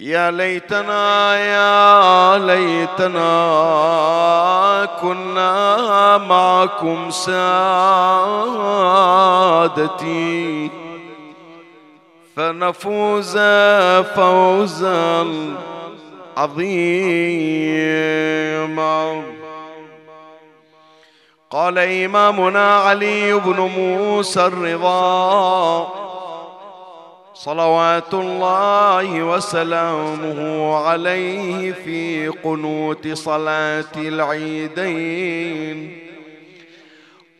يا ليتنا يا ليتنا كنا معكم سادتي. فنفوز فوزا عظيما. قال إمامنا علي بن موسى الرضا. صلوات الله وسلامه عليه في قنوت صلاة العيدين.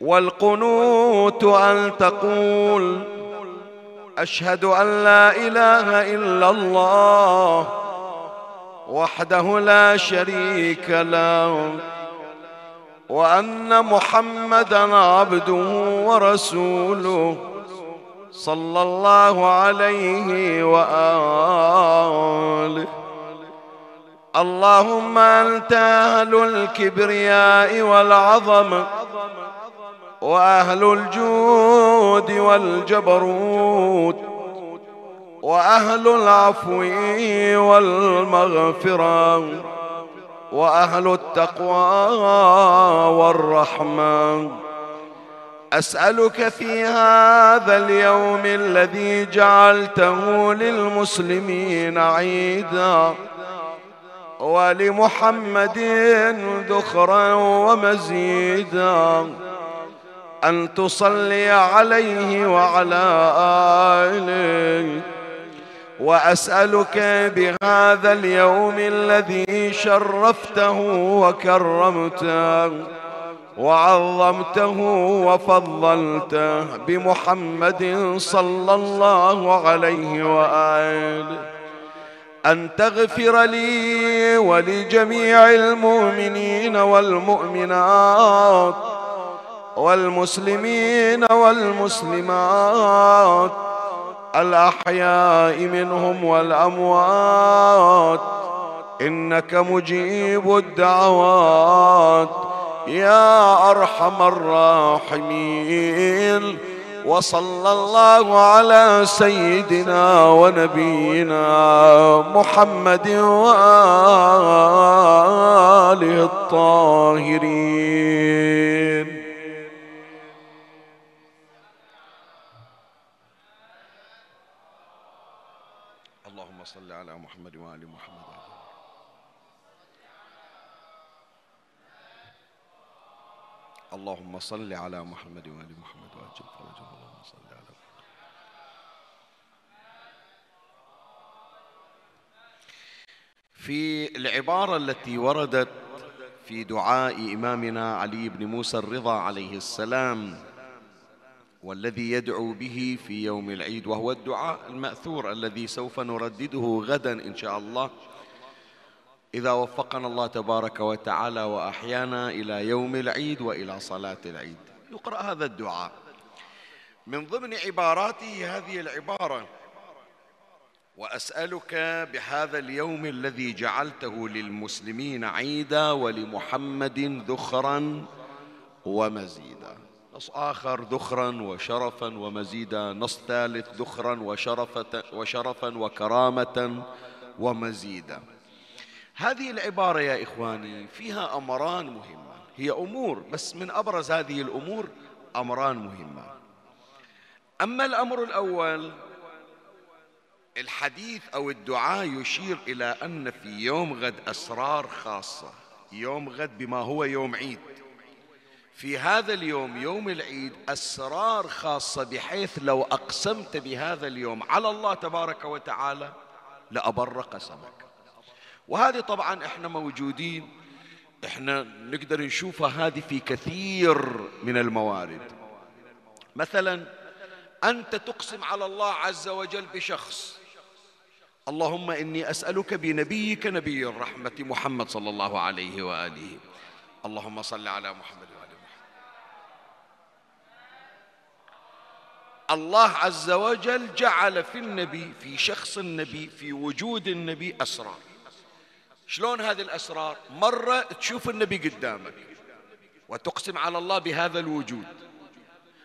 والقنوت أن تقول أشهد أن لا إله إلا الله وحده لا شريك له وأن محمدا عبده ورسوله. صلى الله عليه وآله. اللهم أنت أهل الكبرياء والعظمة وأهل الجود والجبروت وأهل العفو والمغفرة وأهل التقوى والرحمة. أسألك في هذا اليوم الذي جعلته للمسلمين عيدا ولمحمد ذخرا ومزيدا أن تصلي عليه وعلى آله. وأسألك بهذا اليوم الذي شرفته وكرمته. وعظمته وفضلته بمحمد صلى الله عليه وآله. أن تغفر لي ولجميع المؤمنين والمؤمنات والمسلمين والمسلمات الأحياء منهم والأموات. إنك مجيب الدعوات. يا أرحم الراحمين وصلى الله على سيدنا ونبينا محمد وآله الطاهرين صل على محمد وآل محمد اللهم صل على محمد وآل محمد وأجل فرجه اللهم صل على محمد. في العبارة التي وردت في دعاء إمامنا علي بن موسى الرضا عليه السلام والذي يدعو به في يوم العيد وهو الدعاء المأثور الذي سوف نردده غدا إن شاء الله. إذا وفقنا الله تبارك وتعالى وأحيانا إلى يوم العيد وإلى صلاة العيد. يقرأ هذا الدعاء. من ضمن عباراته هذه العبارة وأسألك بهذا اليوم الذي جعلته للمسلمين عيدا ولمحمد ذخرا ومزيدا. نص آخر ذخرا وشرفا ومزيدا. نص ثالث ذخرا وشرفا وكرامة ومزيدا. هذه العبارة يا إخواني فيها أمران مهمة هي أمور بس من أبرز هذه الأمور أمران مهمة أما الأمر الأول الحديث أو الدعاء يشير إلى أن في يوم غد أسرار خاصة يوم غد بما هو يوم عيد. في هذا اليوم يوم العيد أسرار خاصة بحيث لو أقسمت بهذا اليوم على الله تبارك وتعالى لأبر قسمك وهذه طبعا إحنا موجودين إحنا نقدر نشوفها هذه في كثير من الموارد. مثلا أنت تقسم على الله عز وجل بشخص. اللهم إني أسألك بنبيك نبي الرحمة محمد صلى الله عليه وآله. اللهم صل على محمد وآل محمد. الله عز وجل جعل في النبي في شخص النبي في وجود النبي أسرار. شلون هذه الأسرار؟ مرة تشوف النبي قدامك وتقسم على الله بهذا الوجود.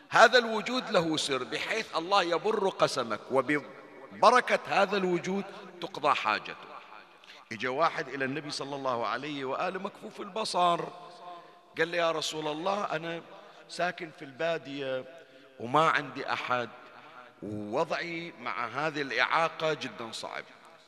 هذا الوجود له سر بحيث الله يبر قسمك وببركة هذا الوجود تقضى حاجته. اجى واحد إلى النبي صلى الله عليه وآله مكفوف البصر. قال لي يا رسول الله أنا ساكن في البادية وما عندي أحد ووضعي مع هذه الإعاقة جدا صعب.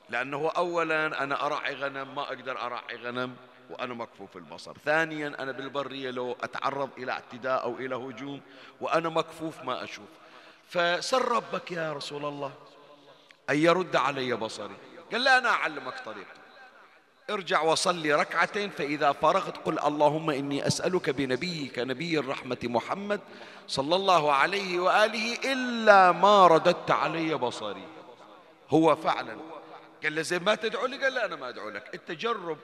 لأنه اولا أنا ارعي غنم ما أقدر ارعي غنم وأنا مكفوف البصر ثانيا أنا بالبرية لو أتعرض إلى اعتداء أو إلى هجوم وأنا مكفوف ما أشوف. فسر ربك يا رسول الله أن يرد علي بصري. قال لا أنا أعلمك طريقة. ارجع وصلي ركعتين فإذا فرغت قل اللهم إني أسألك بنبيك نبي الرحمة محمد صلى الله عليه وآله إلا ما رددت علي بصري. هو فعلا قال له زين ما تدعو لي؟ قال لا أنا ما أدعو لك. التجرب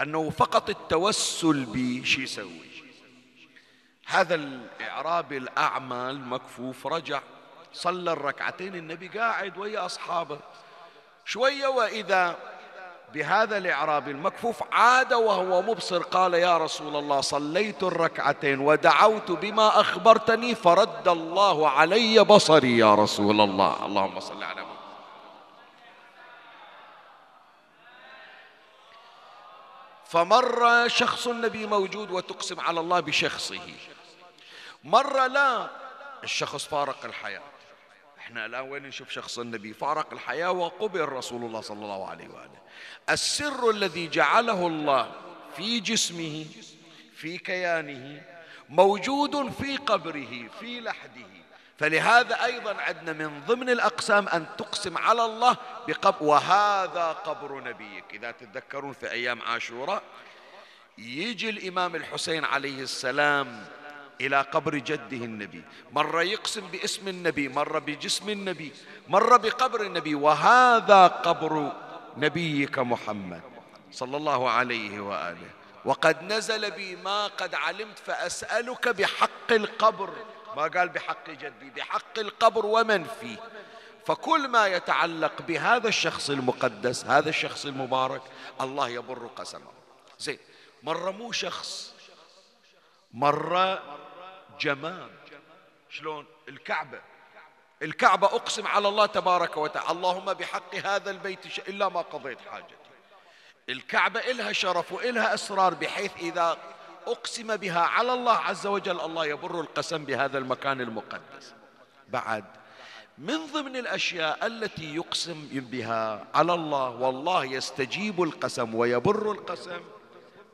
أنه فقط التوسل بي شو يسوي. هذا الإعرابي الأعمى المكفوف رجع صلى الركعتين النبي قاعد ويا أصحابه. شوية وإذا بهذا الإعرابي المكفوف عاد وهو مبصر قال يا رسول الله صليت الركعتين ودعوت بما أخبرتني فرد الله علي بصري يا رسول الله. اللهم صل على محمد فمرة شخص النبي موجود وتقسم على الله بشخصه. مرة لا الشخص فارق الحياة. إحنا الآن وين نشوف شخص النبي فارق الحياة وقبل رسول الله صلى الله عليه وآله. السر الذي جعله الله في جسمه في كيانه موجود في قبره في لحده. فلهذا أيضا عندنا من ضمن الأقسام أن تقسم على الله بقبر وهذا قبر نبيك. إذا تتذكرون في أيام عاشوراء يجي الإمام الحسين عليه السلام إلى قبر جده النبي. مرة يقسم باسم النبي مرة بجسم النبي مرة بقبر النبي. وهذا قبر نبيك محمد صلى الله عليه وآله. وقد نزل بي ما قد علمت فأسألك بحق القبر. ما قال بحق جدي بحق القبر ومن فيه. فكل ما يتعلق بهذا الشخص المقدس هذا الشخص المبارك الله يبر قسمه. زين مرة مو شخص مرة جماد. شلون؟ الكعبة. الكعبة أقسم على الله تبارك وتعالى. اللهم بحق هذا البيت إلا ما قضيت حاجتي. الكعبة إلها شرف وإلها أسرار بحيث إذا أقسم بها على الله عز وجل الله يبر القسم بهذا المكان المقدس. بعد من ضمن الأشياء التي يقسم بها على الله والله يستجيب القسم ويبر القسم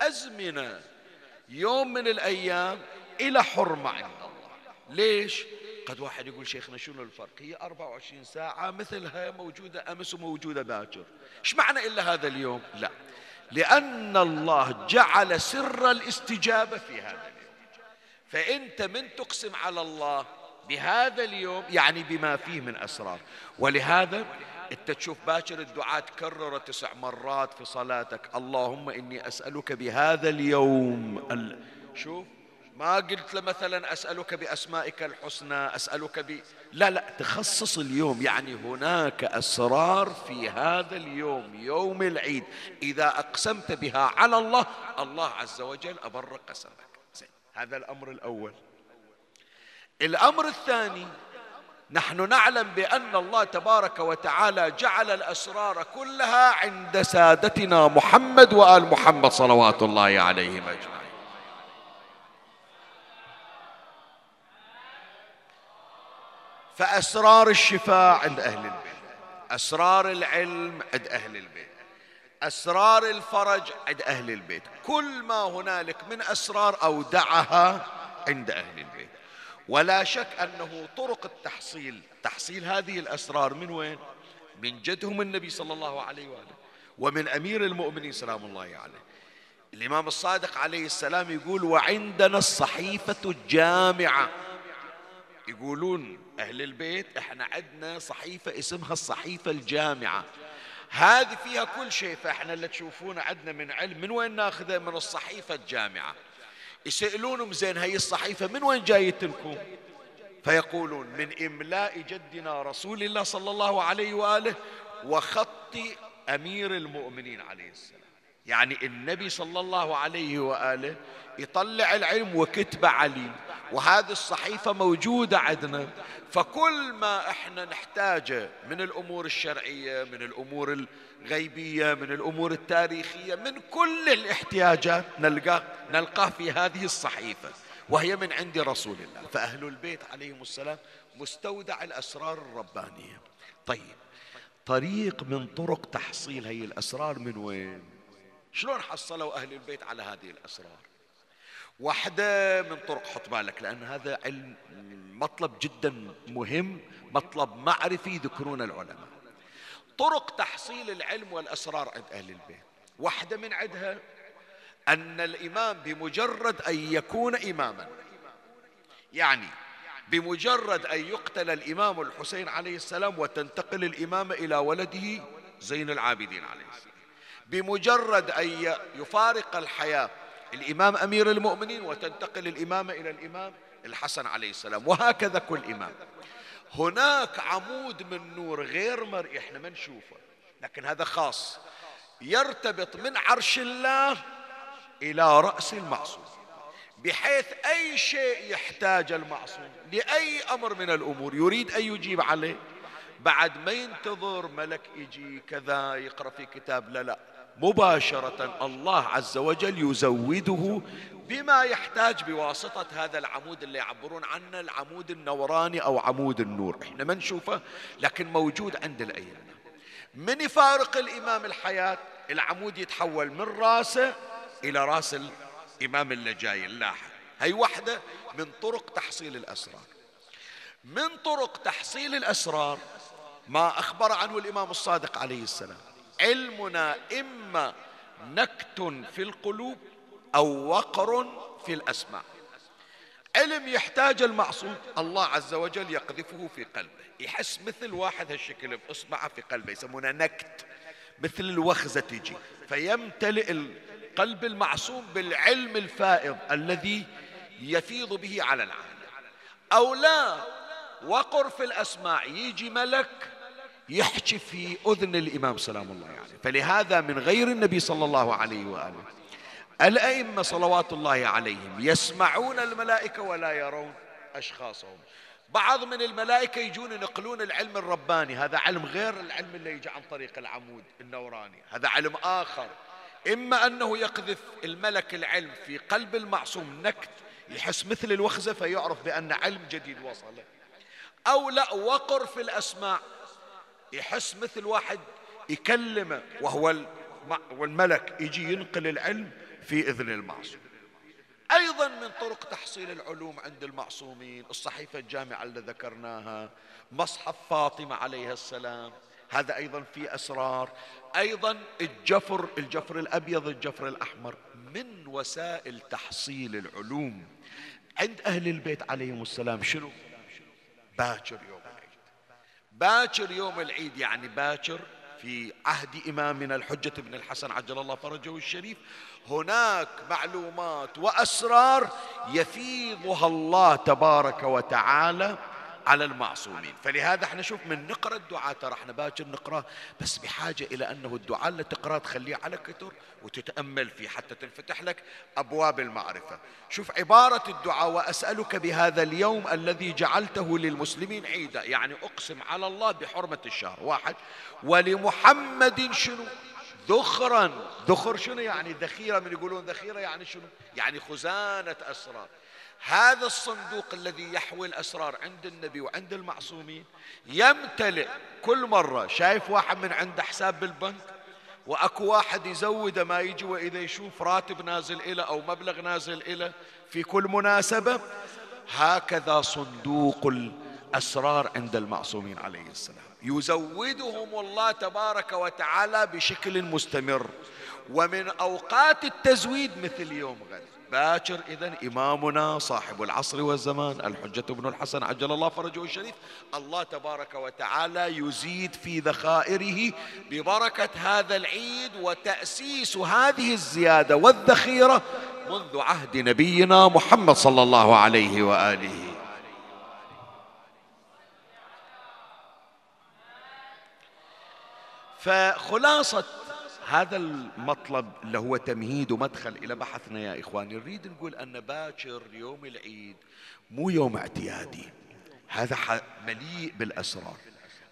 أزمنة يوم من الأيام إلى حرمة عند الله. ليش؟ قد واحد يقول شيخنا شنو الفرق؟ هي 24 ساعة مثلها موجودة أمس وموجودة باكر. إيش معنى إلا هذا اليوم؟ لا. لأن الله جعل سر الاستجابة في هذا اليوم. فأنت من تقسم على الله بهذا اليوم يعني بما فيه من أسرار. ولهذا أنت تشوف باكر الدعاء تكرر تسع مرات في صلاتك اللهم إني أسألك بهذا اليوم شوف ما قلت مثلا أسألك بأسمائك الحسنى أسألك ب لا لا تخصص اليوم يعني هناك أسرار في هذا اليوم يوم العيد. إذا أقسمت بها على الله الله عز وجل أبر قسمك. زين هذا الأمر الأول. الأمر الثاني نحن نعلم بأن الله تبارك وتعالى جعل الأسرار كلها عند سادتنا محمد وآل محمد صلوات الله عليهم أجمعين. فأسرار الشفاء عند أهل البيت. أسرار العلم عند أهل البيت. أسرار الفرج عند أهل البيت. كل ما هنالك من أسرار أودعها عند أهل البيت. ولا شك أنه طرق التحصيل تحصيل هذه الأسرار من وين؟ من جدهم النبي صلى الله عليه وآله ومن أمير المؤمنين سلام الله عليه. الإمام الصادق عليه السلام يقول وعندنا الصحيفة الجامعة يقولون أهل البيت إحنا عندنا صحيفة اسمها الصحيفة الجامعة. هذه فيها كل شيء فإحنا اللي تشوفونه عندنا من علم من وين ناخذه؟ من الصحيفة الجامعة. يسألونهم زين هي الصحيفة من وين جايت لكم؟ فيقولون من إملاء جدنا رسول الله صلى الله عليه وآله وخط أمير المؤمنين عليه السلام. يعني النبي صلى الله عليه وآله يطلع العلم وكتب علي وهذه الصحيفة موجودة عندنا. فكل ما إحنا نحتاجه من الأمور الشرعية من الأمور الغيبية من الأمور التاريخية من كل الاحتياجات نلقاه نلقاه في هذه الصحيفة وهي من عند رسول الله. فأهل البيت عليهم السلام مستودع الأسرار الربانية. طيب طريق من طرق تحصيل هي الأسرار من وين؟ شلون حصلوا أهل البيت على هذه الأسرار؟ واحدة من طرق حط بالك لأن هذا علم مطلب جدا مهم مطلب معرفي يذكرون العلماء. طرق تحصيل العلم والأسرار عند أهل البيت. واحدة من عندها أن الإمام بمجرد أن يكون إماما يعني بمجرد أن يقتل الإمام الحسين عليه السلام وتنتقل الإمامة إلى ولده زين العابدين عليه السلام. بمجرد أن يفارق الحياة. الإمام أمير المؤمنين وتنتقل الإمامة إلى الإمام الحسن عليه السلام. وهكذا كل إمام. هناك عمود من نور غير مرئي إحنا ما نشوفه لكن هذا خاص. يرتبط من عرش الله إلى رأس المعصوم بحيث أي شيء يحتاج المعصوم لأي أمر من الأمور يريد أن يجيب عليه. بعد ما ينتظر ملك يجي كذا يقرأ في كتاب لا لا. مباشرة الله عز وجل يزوده بما يحتاج بواسطة هذا العمود اللي يعبرون عنه العمود النوراني أو عمود النور. إحنا ما نشوفه لكن موجود عند الأئمة. من يفارق الإمام الحياة؟ العمود يتحول من رأسه إلى رأس الإمام اللي جاي اللاحق. هي واحدة من طرق تحصيل الأسرار. من طرق تحصيل الأسرار ما أخبر عنه الإمام الصادق عليه السلام. علمنا إما نكت في القلوب أو وقر في الأسماء. علم يحتاج المعصوم الله عز وجل يقذفه في قلبه. يحس مثل واحد هالشكل بإصبعه في قلبه يسمونه نكت. مثل الوخزة تجي. فيمتلئ القلب المعصوم بالعلم الفائض الذي يفيض به على العالم. أو لا وقر في الأسماع يجي ملك يحكي في أذن الإمام سلام الله عليه. يعني. فلهذا من غير النبي صلى الله عليه وآله الأئمة صلوات الله عليهم يسمعون الملائكة ولا يرون أشخاصهم. بعض من الملائكة يجون ينقلون العلم الرباني هذا علم غير العلم اللي يجي عن طريق العمود النوراني هذا علم آخر. إما أنه يقذف الملك العلم في قلب المعصوم نكت يحس مثل الوخزة فيعرف بأن علم جديد وصله أو لا وقر في الأسماع يحس مثل واحد يكلمه وهو والملك يجي ينقل العلم في إذن المعصوم. أيضا من طرق تحصيل العلوم عند المعصومين الصحيفة الجامعة اللي ذكرناها مصحف فاطمة عليها السلام هذا أيضا في أسرار. أيضا الجفر الجفر الأبيض الجفر الأحمر من وسائل تحصيل العلوم. عند أهل البيت عليهم السلام شنو؟ باكر يوم. باكر يوم العيد يعني باكر في عهد إمامنا الحجة بن الحسن عجل الله فرجه الشريف. هناك معلومات وأسرار يفيضها الله تبارك وتعالى على المعصومين. فلهذا إحنا شوف من نقرأ الدعاء ترى إحنا باكر نقراه بس بحاجة إلى أنه الدعاء اللي تقرأه تخليه على كتر وتتأمل فيه حتى تنفتح لك أبواب المعرفة. شوف عبارة الدعاء وأسألك بهذا اليوم الذي جعلته للمسلمين عيدا يعني أقسم على الله بحرمة الشهر. واحد ولمحمد شنو؟ ذخرا. ذخر شنو يعني؟ ذخيرة من يقولون ذخيرة يعني شنو؟ يعني خزانة أسرار. هذا الصندوق الذي يحوي الأسرار عند النبي وعند المعصومين يمتلئ كل مرة. شايف واحد من عنده حساب بالبنك وأكو واحد يزوده ما يجي وإذا يشوف راتب نازل إلى أو مبلغ نازل إلى في كل مناسبة. هكذا صندوق أسرار عند المعصومين عليه السلام. يزودهم الله تبارك وتعالى بشكل مستمر. ومن أوقات التزويد مثل يوم غد. باكر إذا إمامنا صاحب العصر والزمان الحجة بن الحسن عجل الله فرجه الشريف. الله تبارك وتعالى يزيد في ذخائره ببركة هذا العيد وتأسيس هذه الزيادة والذخيرة منذ عهد نبينا محمد صلى الله عليه وآله. فخلاصة هذا المطلب اللي هو تمهيد ومدخل إلى بحثنا يا إخواني نريد نقول أن باكر يوم العيد مو يوم اعتيادي. هذا مليء بالأسرار.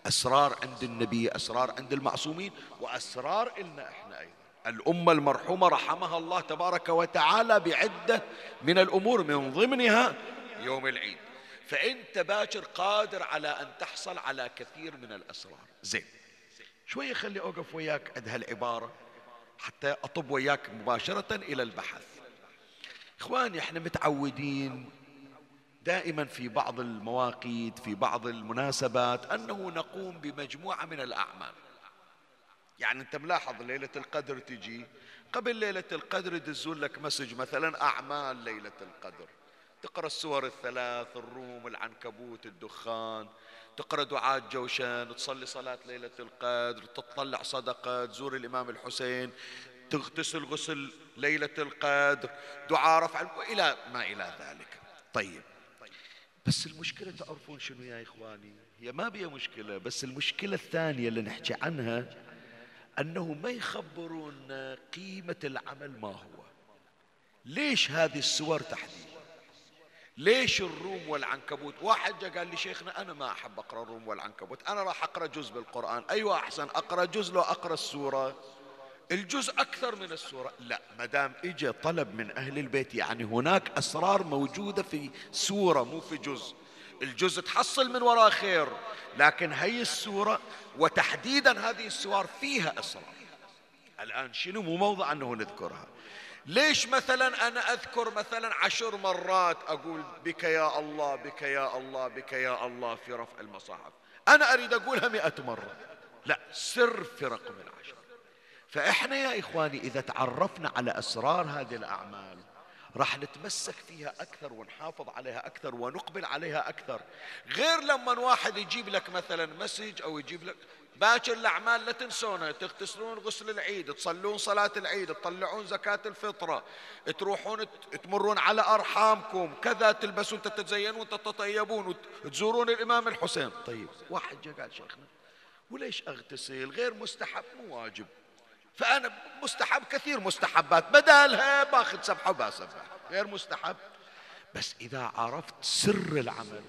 أسرار عند النبي أسرار عند المعصومين وأسرار إلنا إحنا أيضا. الأمة المرحومة رحمها الله تبارك وتعالى بعدة من الأمور من ضمنها يوم العيد. فأنت باكر قادر على أن تحصل على كثير من الأسرار. زين. شوية خلي أوقف وياك عند هالعبارة حتى أطب وياك مباشرة إلى البحث. إخواني إحنا متعودين دائما في بعض المواقيت في بعض المناسبات أنه نقوم بمجموعة من الأعمال. يعني أنت ملاحظ ليلة القدر تجي. قبل ليلة القدر يدزون لك مسج مثلا أعمال ليلة القدر. تقرأ السور الثلاث الروم العنكبوت الدخان. تقرأ دعاء جوشن تصلي صلاة ليلة القدر تطلع صدقة تزور الإمام الحسين تغتسل غسل ليلة القدر دعاء رفع وإلى ما إلى ذلك. طيب. بس المشكلة تعرفون شنو يا إخواني؟ هي ما بيها مشكلة بس المشكلة الثانية اللي نحكي عنها أنه ما يخبرون قيمة العمل ما هو. ليش هذه السور تحديدا ليش الروم والعنكبوت؟ واحد جاء قال لي شيخنا أنا ما أحب أقرأ الروم والعنكبوت أنا راح أقرأ جزء بالقرآن. أيوة أحسن أقرأ جزء لو أقرأ السورة. الجزء أكثر من السورة. لا ما دام إجا طلب من أهل البيت يعني هناك أسرار موجودة في سورة مو في جزء. الجزء تحصل من وراء خير لكن هي السورة وتحديدا هذه السور فيها أسرار. الآن شنو؟ مو موضع أنه نذكرها. ليش مثلا أنا أذكر مثلا عشر مرات أقول بك يا الله بك يا الله بك يا الله في رفع المصاحف؟ أنا أريد أقولها مئة مرة. لا سر في رقم العشر. فإحنا يا إخواني إذا تعرفنا على أسرار هذه الأعمال راح نتمسك فيها أكثر ونحافظ عليها أكثر ونقبل عليها أكثر. غير لما واحد يجيب لك مثلا مسج أو يجيب لك باكر الأعمال لا تنسونها تغتسلون غسل العيد تصلون صلاة العيد تطلعون زكاة الفطرة تروحون تمرون على أرحامكم. كذا تلبسون تتزينون تتطيبون وتزورون الإمام الحسين. طيب واحد جاء قال شيخنا وليش أغتسل؟ غير مستحب مو واجب. فأنا مستحب كثير مستحبات. بدالها باخذ سبحة وباسبح. غير مستحب. بس إذا عرفت سر العمل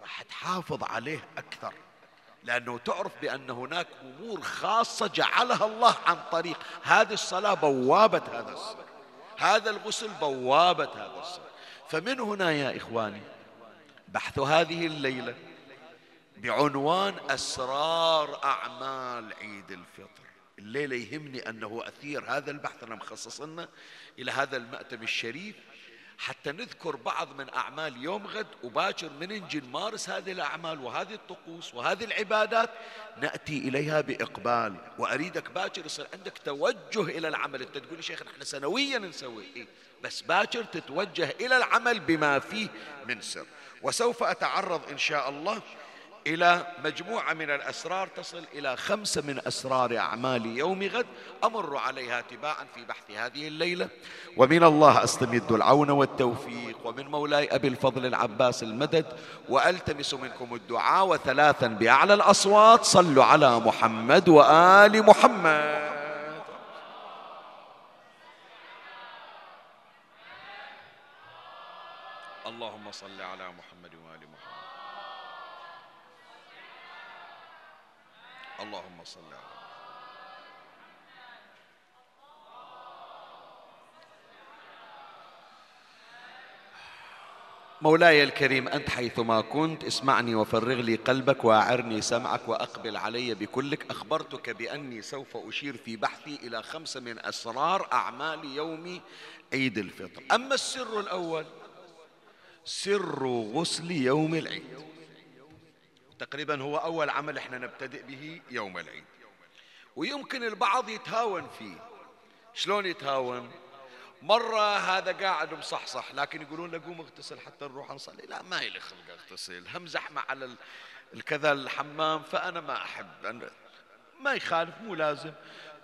راح تحافظ عليه أكثر. لأنه تعرف بأن هناك أمور خاصة جعلها الله عن طريق. هذه الصلاة بوابة هذا السر هذا الغسل بوابة هذا السر فمن هنا يا إخواني بحث هذه الليلة بعنوان أسرار أعمال عيد الفطر. الليلة يهمني أنه أثير هذا البحث. أنا مخصص لنا إلى هذا المأتم الشريف. حتى نذكر بعض من أعمال يوم غد وباكر من نجي نمارس هذه الأعمال وهذه الطقوس وهذه العبادات نأتي إليها بإقبال. وأريدك باكر يصير عندك توجه إلى العمل. أنت تقول شيخ نحن سنويا نسوي. إيه؟ بس باكر تتوجه إلى العمل بما فيه من سر. وسوف أتعرض إن شاء الله إلى مجموعة من الأسرار تصل إلى خمسة من أسرار أعمال يوم غد أمر عليها تباعا في بحث هذه الليلة. ومن الله أستمد العون والتوفيق ومن مولاي أبي الفضل العباس المدد وألتمس منكم الدعاء وثلاثا بأعلى الأصوات صلوا على محمد وآل محمد. اللهم صل على محمد. اللهم صل على مولاي الكريم أنت حيثما كنت اسمعني وفرغ لي قلبك وأعرني سمعك وأقبل علي بكلك. أخبرتك بأني سوف أشير في بحثي إلى خمسة من أسرار أعمال يوم عيد الفطر. أما السر الأول؟ سر غسل يوم العيد. تقريبا هو أول عمل إحنا نبتدئ به يوم العيد. ويمكن البعض يتهاون فيه. شلون يتهاون؟ مرة هذا قاعد مصحصح لكن يقولون له قوم اغتسل حتى نروح نصلي. لا ما لي خلق أغتسل. هم زحمة على الكذا الحمام فأنا ما أحب. ما يخالف مو لازم.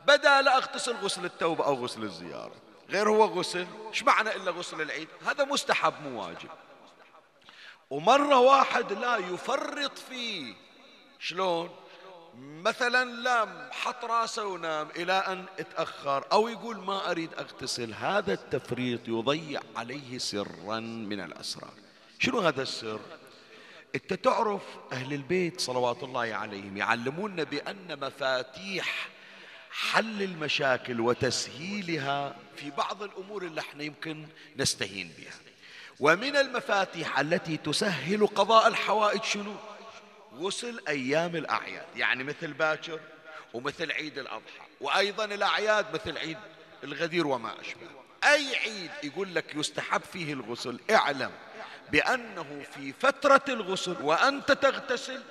بدل أغتسل غسل التوبة أو غسل الزيارة. غير هو غسل إيش معنى إلا غسل العيد؟ هذا مستحب مو واجب. ومرة واحد لا يفرط فيه. شلون؟ مثلا لا حط راسه ونام إلى أن اتأخر أو يقول ما أريد أغتسل. هذا التفريط يضيع عليه سرا من الأسرار. شنو هذا السر؟ أنت تعرف أهل البيت صلوات الله عليهم يعلموننا بأن مفاتيح حل المشاكل وتسهيلها في بعض الأمور اللي إحنا يمكن نستهين بها. ومن المفاتيح التي تسهل قضاء الحوائج شنو؟ غسل أيام الأعياد. يعني مثل باكر ومثل عيد الأضحى وأيضا الأعياد مثل عيد الغدير وما أشبه. أي عيد يقول لك يستحب فيه الغسل اعلم بأنه في فترة الغسل وأنت تغتسل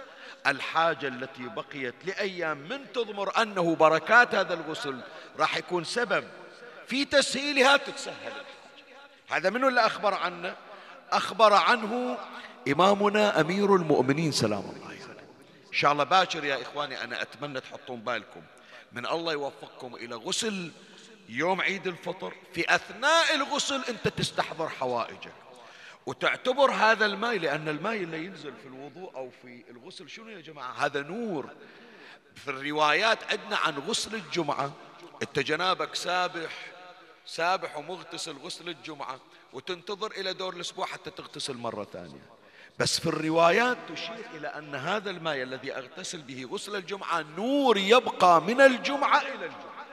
الحاجة التي بقيت لأيام من تضمر أنه بركات هذا الغسل راح يكون سبب في تسهيلها تتسهل. هذا منو اللي أخبر عنه أخبر عنه إمامنا أمير المؤمنين سلام الله عليه إن شاء الله باكر يا إخواني أنا أتمنى تحطون بالكم. من الله يوفقكم إلى غسل يوم عيد الفطر. في أثناء الغسل أنت تستحضر حوائجك. وتعتبر هذا الماء لأن الماء اللي ينزل في الوضوء أو في الغسل شنو يا جماعة؟ هذا نور. في الروايات عندنا عن غسل الجمعة. أنت جنابك سابح سابح ومغتسل غسل الجمعة وتنتظر إلى دور الأسبوع حتى تغتسل مرة ثانية. بس في الروايات تشير إلى أن هذا الماء الذي أغتسل به غسل الجمعة نور يبقى من الجمعة إلى الجمعة.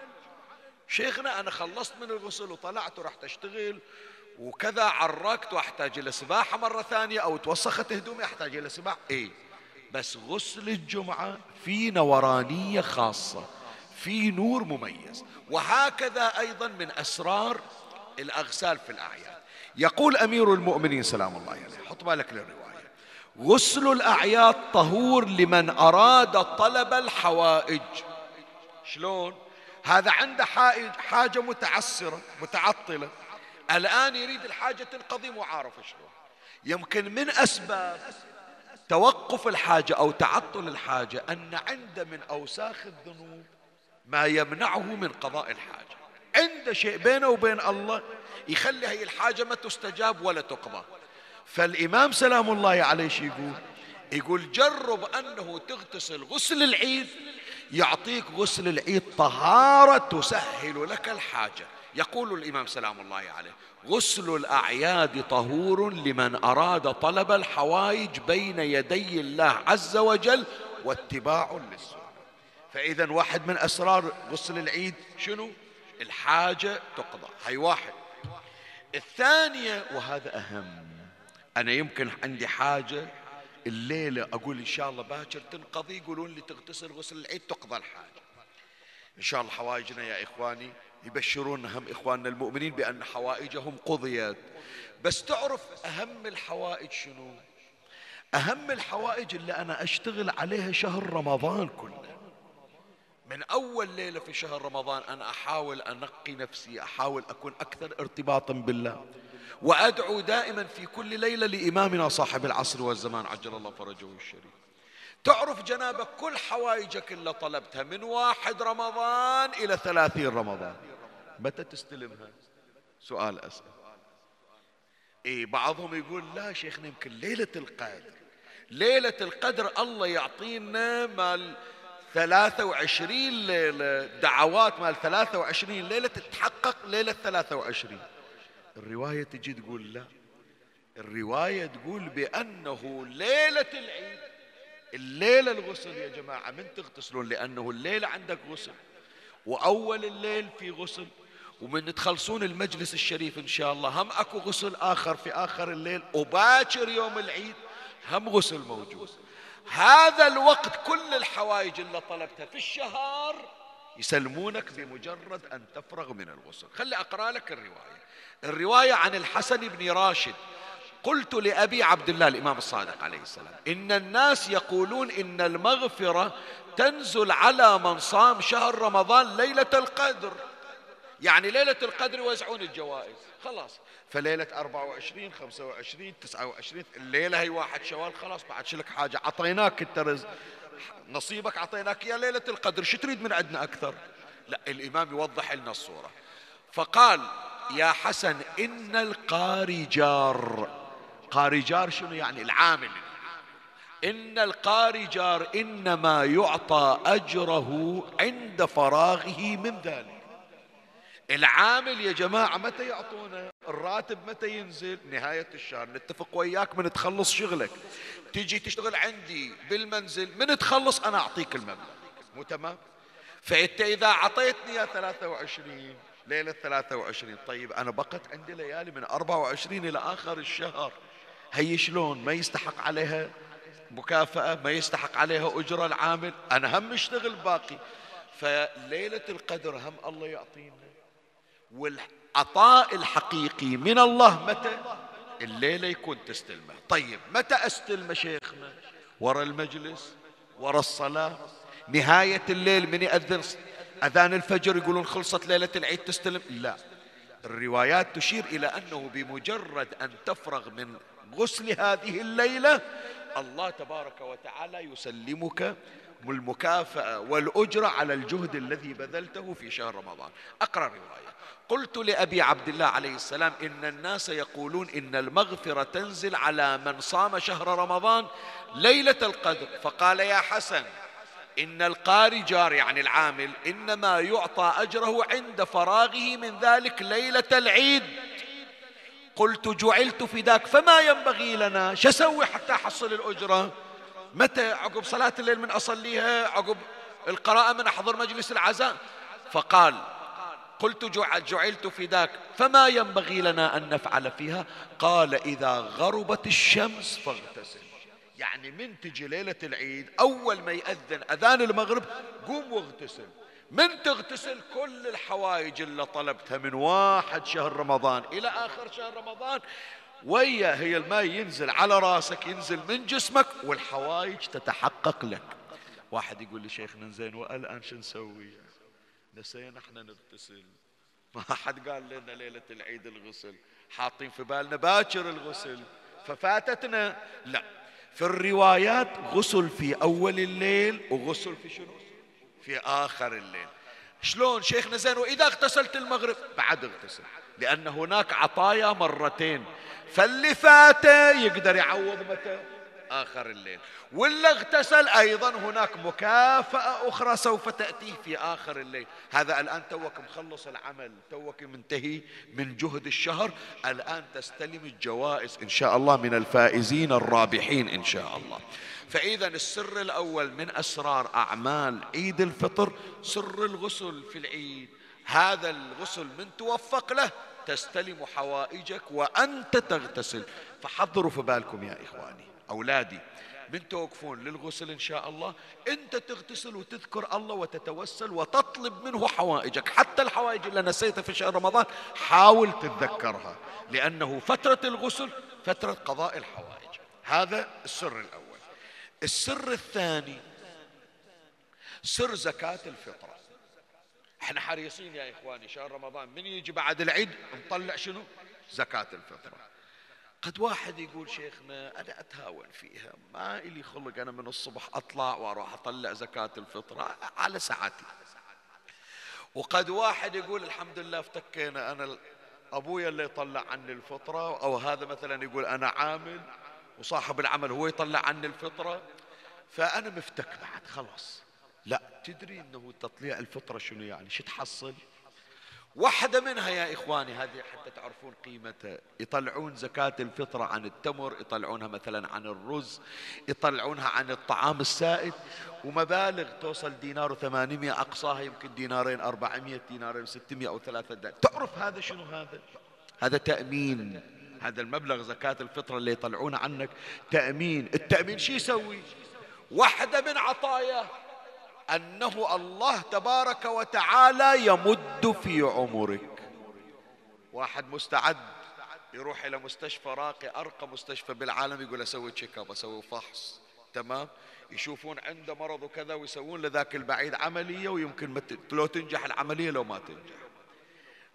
شيخنا أنا خلصت من الغسل وطلعت ورحت أشتغل وكذا عركت وأحتاج إلى سباحة مرة ثانية أو توسخت هدومي أحتاج إلى سباحة. اي بس غسل الجمعة في نورانية خاصة. في نور مميز. وهكذا أيضا من أسرار الاغسال في الأعياد. يقول أمير المؤمنين سلام الله عليه حط بالك للرواية. غسل الأعياد طهور لمن أراد طلب الحوائج. شلون؟ هذا عنده حاجة متعسرة متعطلة. الآن يريد الحاجة تنقضي مو عارف شلون. يمكن من أسباب توقف الحاجة أو تعطل الحاجة أن عنده من أوساخ الذنوب ما يمنعه من قضاء الحاجة. عنده شيء بينه وبين الله يخلي هي الحاجة ما تستجاب ولا تقضى. فالإمام سلام الله عليه يقول يقول جرب أنه تغتسل غسل العيد يعطيك غسل العيد طهارة تسهل لك الحاجة. يقول الإمام سلام الله عليه غسل الأعياد طهور لمن أراد طلب الحوائج بين يدي الله عز وجل واتباع للسنة. فإذا واحد من أسرار غسل العيد شنو؟ الحاجة تقضى. هاي واحد. الثانية وهذا أهم أنا يمكن عندي حاجة الليلة أقول إن شاء الله باكر تنقضي يقولون لي تغتسل غسل العيد تقضى الحاجة. إن شاء الله حوائجنا يا إخواني يبشرون هم إخواننا المؤمنين بأن حوائجهم قضيت. بس تعرف أهم الحوائج شنو؟ أهم الحوائج اللي أنا أشتغل عليها شهر رمضان كله. من أول ليلة في شهر رمضان أنا أحاول أنقي نفسي أحاول أكون أكثر ارتباطا بالله. وأدعو دائما في كل ليلة لإمامنا صاحب العصر والزمان عجل الله فرجه الشريف. تعرف جنابك كل حوائجك اللي طلبتها من واحد رمضان إلى ثلاثين رمضان. متى تستلمها؟ سؤال أسأل إيه بعضهم يقول لا شيخنا يمكن ليلة القدر. ليلة القدر الله يعطينا مال 23 ليلة دعوات مال 23 ليلة تتحقق ليلة 23 الرواية تجي تقول لا. الرواية تقول بأنه ليلة العيد. الليلة الغسل يا جماعة من تغتسلون؟ لأنه الليلة عندك غسل وأول الليل في غسل ومن تخلصون المجلس الشريف إن شاء الله. هم أكو غسل آخر في آخر الليل وباكر يوم العيد هم غسل موجود. هذا الوقت كل الحوائج اللي طلبتها في الشهر يسلمونك بمجرد أن تفرغ من الغسل خلي أقرأ لك الرواية. الرواية عن الحسن بن راشد. قلت لأبي عبد الله الإمام الصادق عليه السلام إن الناس يقولون إن المغفرة تنزل على من صام شهر رمضان ليلة القدر. يعني ليلة القدر يوزعون الجوائز. خلاص. فليلة 24 25 29 الليلة هي واحد شوال خلاص بعد شلك حاجة. عطيناك انت رزق نصيبك عطيناك يا ليلة القدر. شو تريد من عندنا أكثر؟ لا الإمام يوضح لنا الصورة. فقال يا حسن إن القاري جار قاري جار شنو يعني؟ العامل. إن القاري جار إنما يعطى أجره عند فراغه من ذلك. العامل يا جماعة متى يعطونا؟ الراتب متى ينزل؟ نهاية الشهر. نتفق وياك من تخلص شغلك. تجي تشتغل عندي بالمنزل من تخلص أنا أعطيك المبلغ. مو تمام؟ فأنت إذا أعطيتني يا 23 ليلة 23 طيب أنا بقت عندي ليالي من 24 إلى آخر الشهر. هي شلون؟ ما يستحق عليها مكافأة ما يستحق عليها أجرة العامل. أنا هم أشتغل باقي. فليلة القدر هم الله يعطينا. والعطاء الحقيقي من الله متى؟ الليلة يكون تستلمه طيب متى استلمه شيخنا ورا المجلس ورا الصلاة. نهاية الليل من يأذن؟ أذان الفجر يقولون خلصت ليلة العيد تستلم لا. الروايات تشير إلى أنه بمجرد أن تفرغ من غسل هذه الليلة الله تبارك وتعالى يسلمك المكافأة والأجرة على الجهد الذي بذلته في شهر رمضان. أقرأ رواية. قلت لأبي عبد الله عليه السلام إن الناس يقولون إن المغفرة تنزل على من صام شهر رمضان ليلة القدر. فقال يا حسن إن القاري جار يعني العامل إنما يعطى أجره عند فراغه من ذلك ليلة العيد. قلت جعلت فداك فما ينبغي لنا؟ شسوي حتى أحصل الأجرة. متى عقب صلاة الليل من أصليها؟ عقب القراءة من أحضر مجلس العزاء؟ فقال قلت جعلت فداك فما ينبغي لنا أن نفعل فيها؟ قال إذا غربت الشمس فاغتسل. يعني من تجي ليلة العيد أول ما يأذن أذان المغرب قوم واغتسل. من تغتسل؟ كل الحوائج اللي طلبتها من واحد شهر رمضان إلى آخر شهر رمضان. ويا هي الماء ينزل على راسك ينزل من جسمك والحوائج تتحقق لك. واحد يقول لي شيخنا زين والآن شو نسوي؟ نسينا إحنا نغتسل ما حد قال لنا ليلة العيد الغسل. حاطين في بالنا باكر الغسل. ففاتتنا. لا. في الروايات غسل في أول الليل وغسل في شنو؟ في آخر الليل. شلون شيخنا زين؟ وإذا اغتسلت المغرب؟ بعد اغتسل. لأن هناك عطايا مرتين. فاللي فاته يقدر يعوض متى؟ آخر الليل. واللي اغتسل أيضا هناك مكافأة أخرى سوف تأتيه في آخر الليل. هذا الآن توك مخلص العمل. توك منتهي من جهد الشهر. الآن تستلم الجوائز إن شاء الله من الفائزين الرابحين إن شاء الله. فإذا السر الأول من أسرار أعمال عيد الفطر سر الغسل في العيد. هذا الغسل من توفق له تستلم حوائجك وأنت تغتسل. فحضروا في بالكم يا إخواني أولادي من توقفون للغسل إن شاء الله؟ أنت تغتسل وتذكر الله وتتوسل وتطلب منه حوائجك. حتى الحوائج اللي نسيتها في شهر رمضان حاول تتذكرها لأنه فترة الغسل فترة قضاء الحوائج. هذا السر الأول. السر الثاني سر زكاة الفطرة. إحنا حريصين يا إخواني شهر رمضان. من يجي بعد العيد نطلع شنو؟ زكاة الفطرة قد واحد يقول شيخنا أنا أتهاون فيها. ما إلي خلق أنا من الصبح أطلع وأروح أطلع زكاة الفطرة على ساعتي وقد واحد يقول الحمد لله افتكينا أنا أبويا اللي يطلع عني الفطرة أو هذا مثلا يقول أنا عامل وصاحب العمل هو يطلع عني الفطرة فأنا مفتك بعد خلاص. لا. تدري أنه تطليع الفطرة شنو يعني؟ شو تحصل؟ واحدة منها يا إخواني هذه حتى تعرفون قيمتها يطلعون زكاة الفطرة عن التمر يطلعونها مثلا عن الرز يطلعونها عن الطعام السائد. ومبالغ توصل دينار وثمانمائة أقصاها يمكن دينارين أربعمائة دينارين ستمائة أو ثلاثة. دينار تعرف هذا شنو هذا؟ هذا تأمين. هذا المبلغ زكاة الفطرة اللي يطلعونه عنك تأمين. التأمين شو يسوي؟ واحدة من عطاياه أنه الله تبارك وتعالى يمد في عمرك. واحد مستعد يروح إلى مستشفى راقي أرقى مستشفى بالعالم يقول أسوي تشيك اب أسوي فحص. تمام؟ يشوفون عنده مرض وكذا ويسوون لذاك البعيد عملية ويمكن. لو تنجح العملية لو ما تنجح.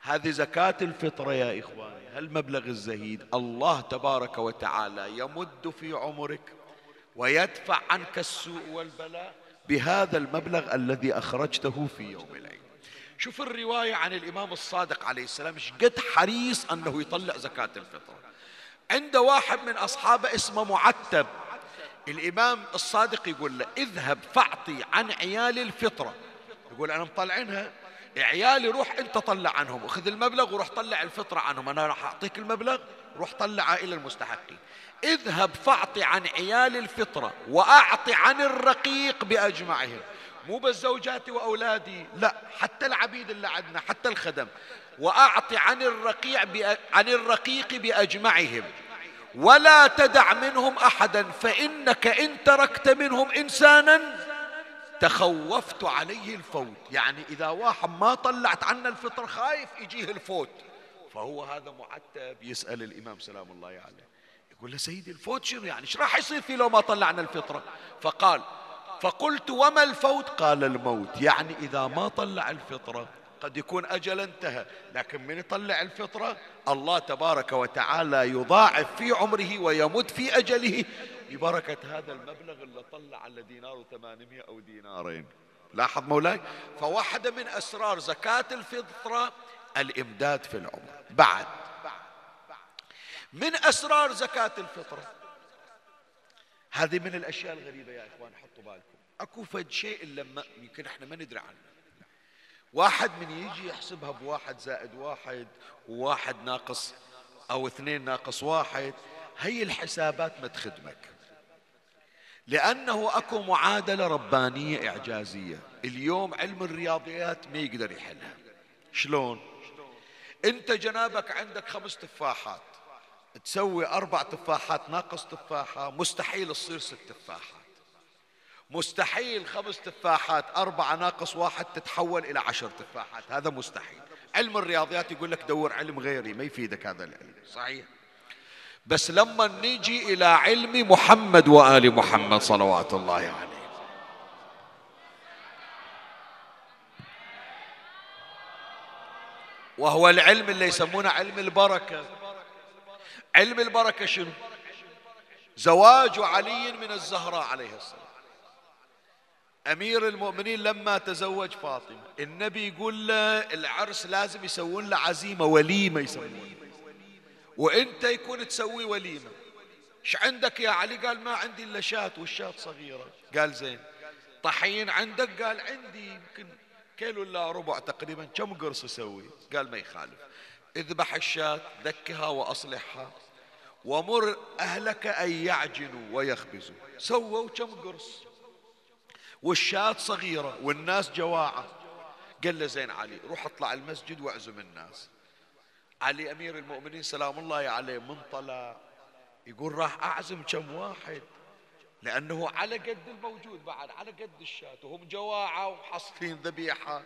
هذه زكاة الفطرة يا إخواني هالمبلغ الزهيد. الله تبارك وتعالى يمد في عمرك ويدفع عنك السوء والبلاء. بهذا المبلغ الذي أخرجته في يوم العيد شوف الرواية عن الإمام الصادق عليه السلام قد حريص أنه يطلع زكاة الفطر. عند واحد من أصحابه اسمه معتب. الإمام الصادق يقول له اذهب فأعطي عن عيال الفطرة. يقول أنا مطلعينها. عيالي روح أنت طلع عنهم وخذ المبلغ وروح طلع الفطرة عنهم أنا راح أعطيك المبلغ روح طلع إلى المستحقين. اذهب فاعط عن عيال الفطرة وأعط عن الرقيق بأجمعهم. مو بس زوجاتي وأولادي لا حتى العبيد اللي عندنا حتى الخدم. وأعط عن الرقيع عن الرقيق بأجمعهم. ولا تدع منهم أحدا فإنك إن تركت منهم إنسانا تخوفت عليه الفوت. يعني إذا واحد ما طلعت عنا الفطر خايف يجيه الفوت. فهو هذا معتب يسأل الإمام سلام الله عليه. يقول له سيدي الفوت شنو يعني إيش راح يصير فيه لو ما طلعنا الفطرة؟ فقال فقلت وما الفوت؟ قال الموت. يعني إذا ما طلع الفطرة قد يكون أجل انتهى لكن من يطلع الفطرة؟ الله تبارك وتعالى يضاعف في عمره ويمد في أجله ببركة هذا المبلغ اللي طلع على دينار وثمانمائة أو دينارين. لاحظ مولاي؟ فواحدة من أسرار زكاة الفطرة الإمداد في العمر. بعد من أسرار زكاة الفطرة هذه من الأشياء الغريبة يا إخوان حطوا بالكم. أكو فد شيء لما يمكن إحنا ما ندري عنه. واحد من يجي يحسبها بواحد زائد واحد وواحد ناقص أو اثنين ناقص واحد. هي الحسابات ما تخدمك لأنه أكو معادلة ربانية إعجازية. اليوم علم الرياضيات ما يقدر يحلها. شلون؟ أنت جنابك عندك خمس تفاحات. تسوي أربع تفاحات ناقص تفاحة مستحيل تصير ست تفاحات. مستحيل خمس تفاحات أربعة ناقص واحد تتحول إلى عشر تفاحات. هذا مستحيل. علم الرياضيات يقول لك دور علم غيري ما يفيدك هذا العلم. صحيح. بس لما نيجي إلى علم محمد وآل محمد صلوات الله عليه. وهو العلم اللي يسمونه علم البركة. علم البركة شنو؟ زواج علي من الزهراء عليه السلام. أمير المؤمنين لما تزوج فاطمة النبي يقول له العرس لازم يسوون له عزيمة وليمة يسوون وإنت يكون تسوي وليمة. إيش عندك يا علي؟ قال ما عندي إلا شاة والشاة صغيرة. قال زين. طحين عندك؟ قال عندي يمكن كيلو إلا ربع تقريبا. كم قرص أسوي قال ما يخالف. اذبح الشاة ذكها وأصلحها ومر أهلك أن يعجنوا ويخبزوا. سووا كم قرص. والشاة صغيرة والناس جواعة. قال له زين علي روح اطلع المسجد وأعزم الناس. علي أمير المؤمنين سلام الله عليه من طلع. يقول راح أعزم كم واحد. لأنه على قد الموجود بعد على قد الشاة. وهم جواعة وحصفين ذبيحة.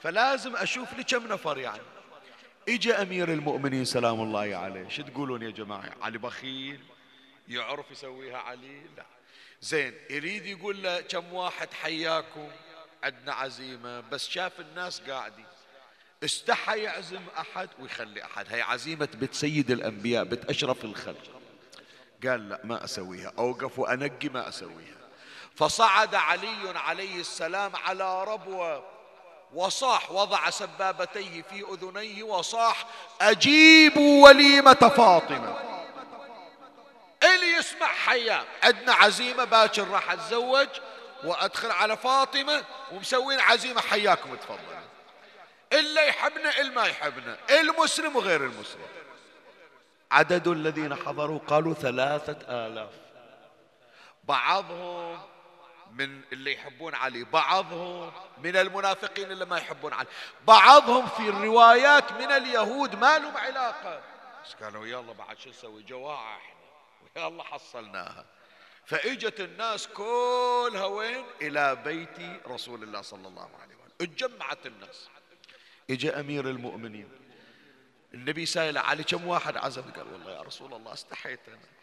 فلازم أشوف لي كم نفر يعني. اجى أمير المؤمنين سلام الله عليه. شو تقولون يا جماعة؟ علي بخيل؟ يعرف يسويها علي؟ لا. زين يريد يقول له كم واحد حياكم؟ عندنا عزيمة. بس شاف الناس قاعدين. استحى يعزم أحد ويخلي أحد. هي عزيمة بيت سيد الأنبياء بيت أشرف الخلق. قال لا ما أسويها. أوقف وأنقي ما أسويها. فصعد علي عليه السلام على ربوة. وصاح وضع سبابتيه في أذنيه وصاح أجيبوا وليمة فاطمة. اللي يسمع حيا عندنا عزيمة باكر راح أتزوج وأدخل على فاطمة ومسوين عزيمة حياكم تفضل إلا يحبنا إلا ما يحبنا المسلم وغير المسلم. عدد الذين حضروا قالوا ثلاثة آلاف. بعضهم من اللي يحبون علي بعضهم من المنافقين اللي ما يحبون علي بعضهم في الروايات من اليهود ما لهم علاقة. بس قالوا يلا بعد شو نسوي جواعة إحنا يلا حصلناها. فإجت الناس كلها وين؟ إلى بيت رسول الله صلى الله عليه وسلم. اتجمعت الناس. اجى أمير المؤمنين. النبي سائل علي كم واحد عزم قال والله يا رسول الله استحيت أنا.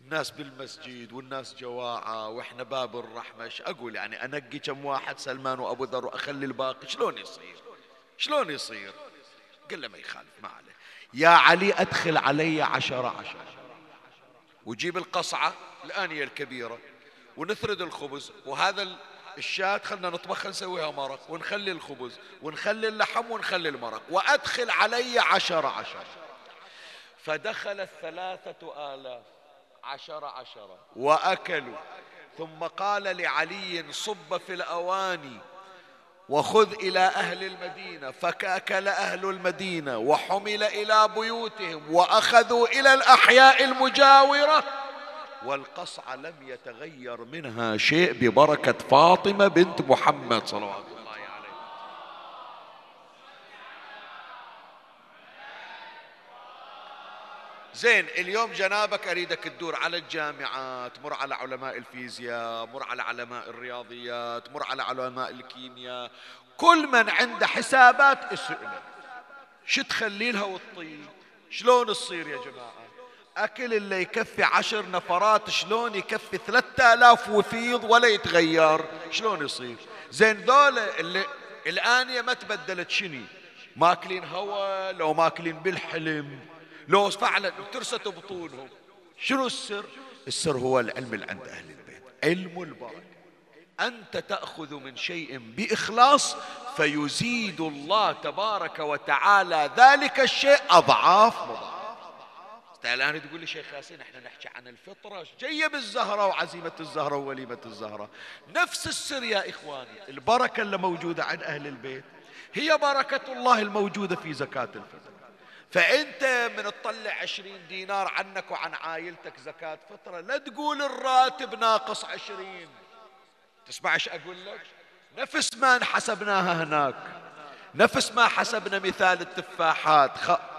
الناس بالمسجد والناس جواعة وإحنا باب الرحمة. أقول؟ يعني أنقي كم واحد سلمان وأبو ذر وأخلي الباقي. شلون يصير؟ شلون يصير؟ قال له ما يخالف ما عليه. يا علي أدخل علي عشرة عشرة وجيب القصعة الآنية الكبيرة ونثرد الخبز. وهذا الشاة خلنا نطبخها نسويها مرق ونخلي الخبز ونخلي اللحم ونخلي المرق. وأدخل علي عشرة عشرة فدخل الثلاثة آلاف. عشرة عشرة. وأكلوا. ثم قال لعلي صب في الأواني وخذ إلى أهل المدينة. فكأكل أهل المدينة وحمل إلى بيوتهم وأخذوا إلى الأحياء المجاورة. والقصع لم يتغير منها شيء ببركة فاطمة بنت محمد صلوات الله عليه زين اليوم جنابك أريدك تدور على الجامعات مر على علماء الفيزياء مر على علماء الرياضيات مر على علماء الكيمياء. كل من عنده حسابات اسأله. شو تخلي لها وتطيب شلون تصير يا جماعة؟ أكل اللي يكفي عشر نفرات شلون يكفي ثلاثة آلاف وفيض ولا يتغير؟ شلون يصير؟ زين ذول اللي الآنية ما تبدلت شني ماكلين هوا لو ماكلين بالحلم. لو فعلا ترست بطونهم شنو السر؟ السر هو العلم اللي عند أهل البيت علم البركة أنت تأخذ من شيء بإخلاص فيزيد الله تبارك وتعالى ذلك الشيء أضعاف مضاعف. الآن تقول لي شيخ ياسين إحنا نحكي عن الفطرة جاية بالزهرة وعزيمة الزهرة ووليمة الزهرة. نفس السر يا إخواني. البركة اللي موجودة عند أهل البيت هي بركة الله الموجودة في زكاة الفطر. فأنت من تطلع عشرين دينار عنك وعن عائلتك زكاة فطرة لا تقول الراتب ناقص عشرين. تسمع إيش أقول لك؟ نفس ما حسبناها هناك. نفس ما حسبنا مثال التفاحات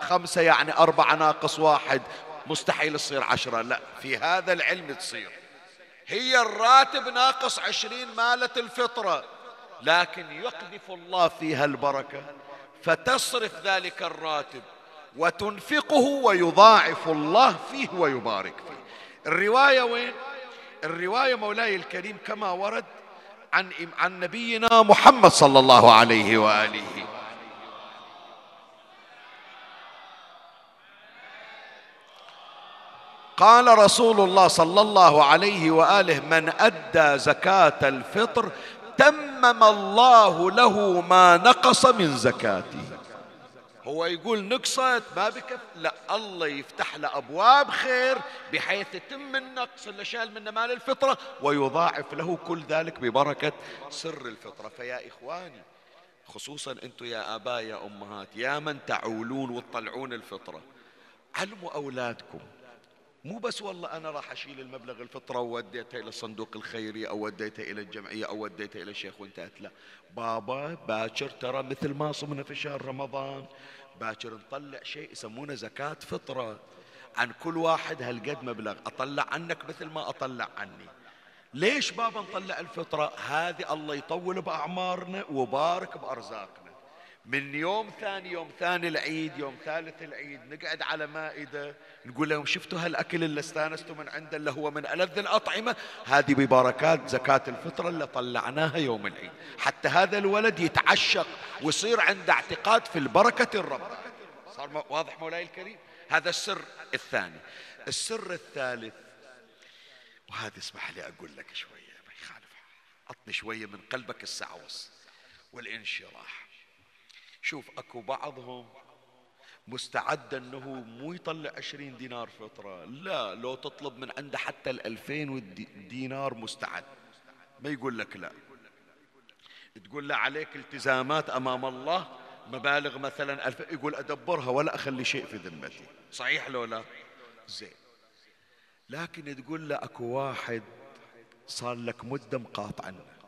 خمسة يعني أربعة ناقص واحد مستحيل تصير عشرة. لا في هذا العلم تصير. هي الراتب ناقص عشرين مالة الفطرة لكن يقذف الله فيها البركة فتصرف ذلك الراتب. وتنفقه ويضاعف الله فيه ويبارك فيه. الرواية وين؟ الرواية مولاي الكريم كما ورد عن عن نبينا محمد صلى الله عليه وآله. قال رسول الله صلى الله عليه وآله من أدى زكاة الفطر تمم الله له ما نقص من زكاته. هو يقول نقصت ما بكف لا الله يفتح له أبواب خير بحيث يتم النقص اللي شال منه مال الفطرة ويضاعف له كل ذلك ببركة سر الفطرة. فيا إخواني خصوصا أنتم يا آباء يا أمهات يا من تعولون وتطلعون الفطرة علموا أولادكم. مو بس والله أنا راح أشيل المبلغ الفطرة ووديته إلى الصندوق الخيري أو وديته إلى الجمعية أو وديته إلى الشيخ وانتهت. لا. بابا باكر ترى مثل ما صمنا في شهر رمضان. باكر نطلع شيء يسمونه زكاة فطرة. عن كل واحد هالقد مبلغ. أطلع عنك مثل ما أطلع عني. ليش بابا نطلع الفطرة؟ هذه الله يطول بأعمارنا وبارك بأرزاقنا. من يوم ثاني يوم ثاني العيد يوم ثالث العيد نقعد على مائدة نقول لهم شفتوا هالأكل اللي استانستوا من عنده اللي هو من ألذ الأطعمة؟ هذه ببركات زكاة الفطرة اللي طلعناها يوم العيد. حتى هذا الولد يتعشق ويصير عنده اعتقاد في البركة الرب. صار واضح مولاي الكريم؟ هذا السر الثاني. السر الثالث وهذا اسمح لي أقول لك شوية ما يخالف عطني شوية من قلبك السعوس والانشراح. شوف اكو بعضهم مستعد انه مو يطلع عشرين دينار فطرة. لا لو تطلب من عنده حتى الألفين دينار مستعد. ما يقول لك لا. تقول له عليك التزامات أمام الله مبالغ مثلا ألف يقول أدبرها ولا أخلي شيء في ذمتي. صحيح لو لا؟ زين. لكن تقول له أكو واحد صار لك مدة مقاطعنا.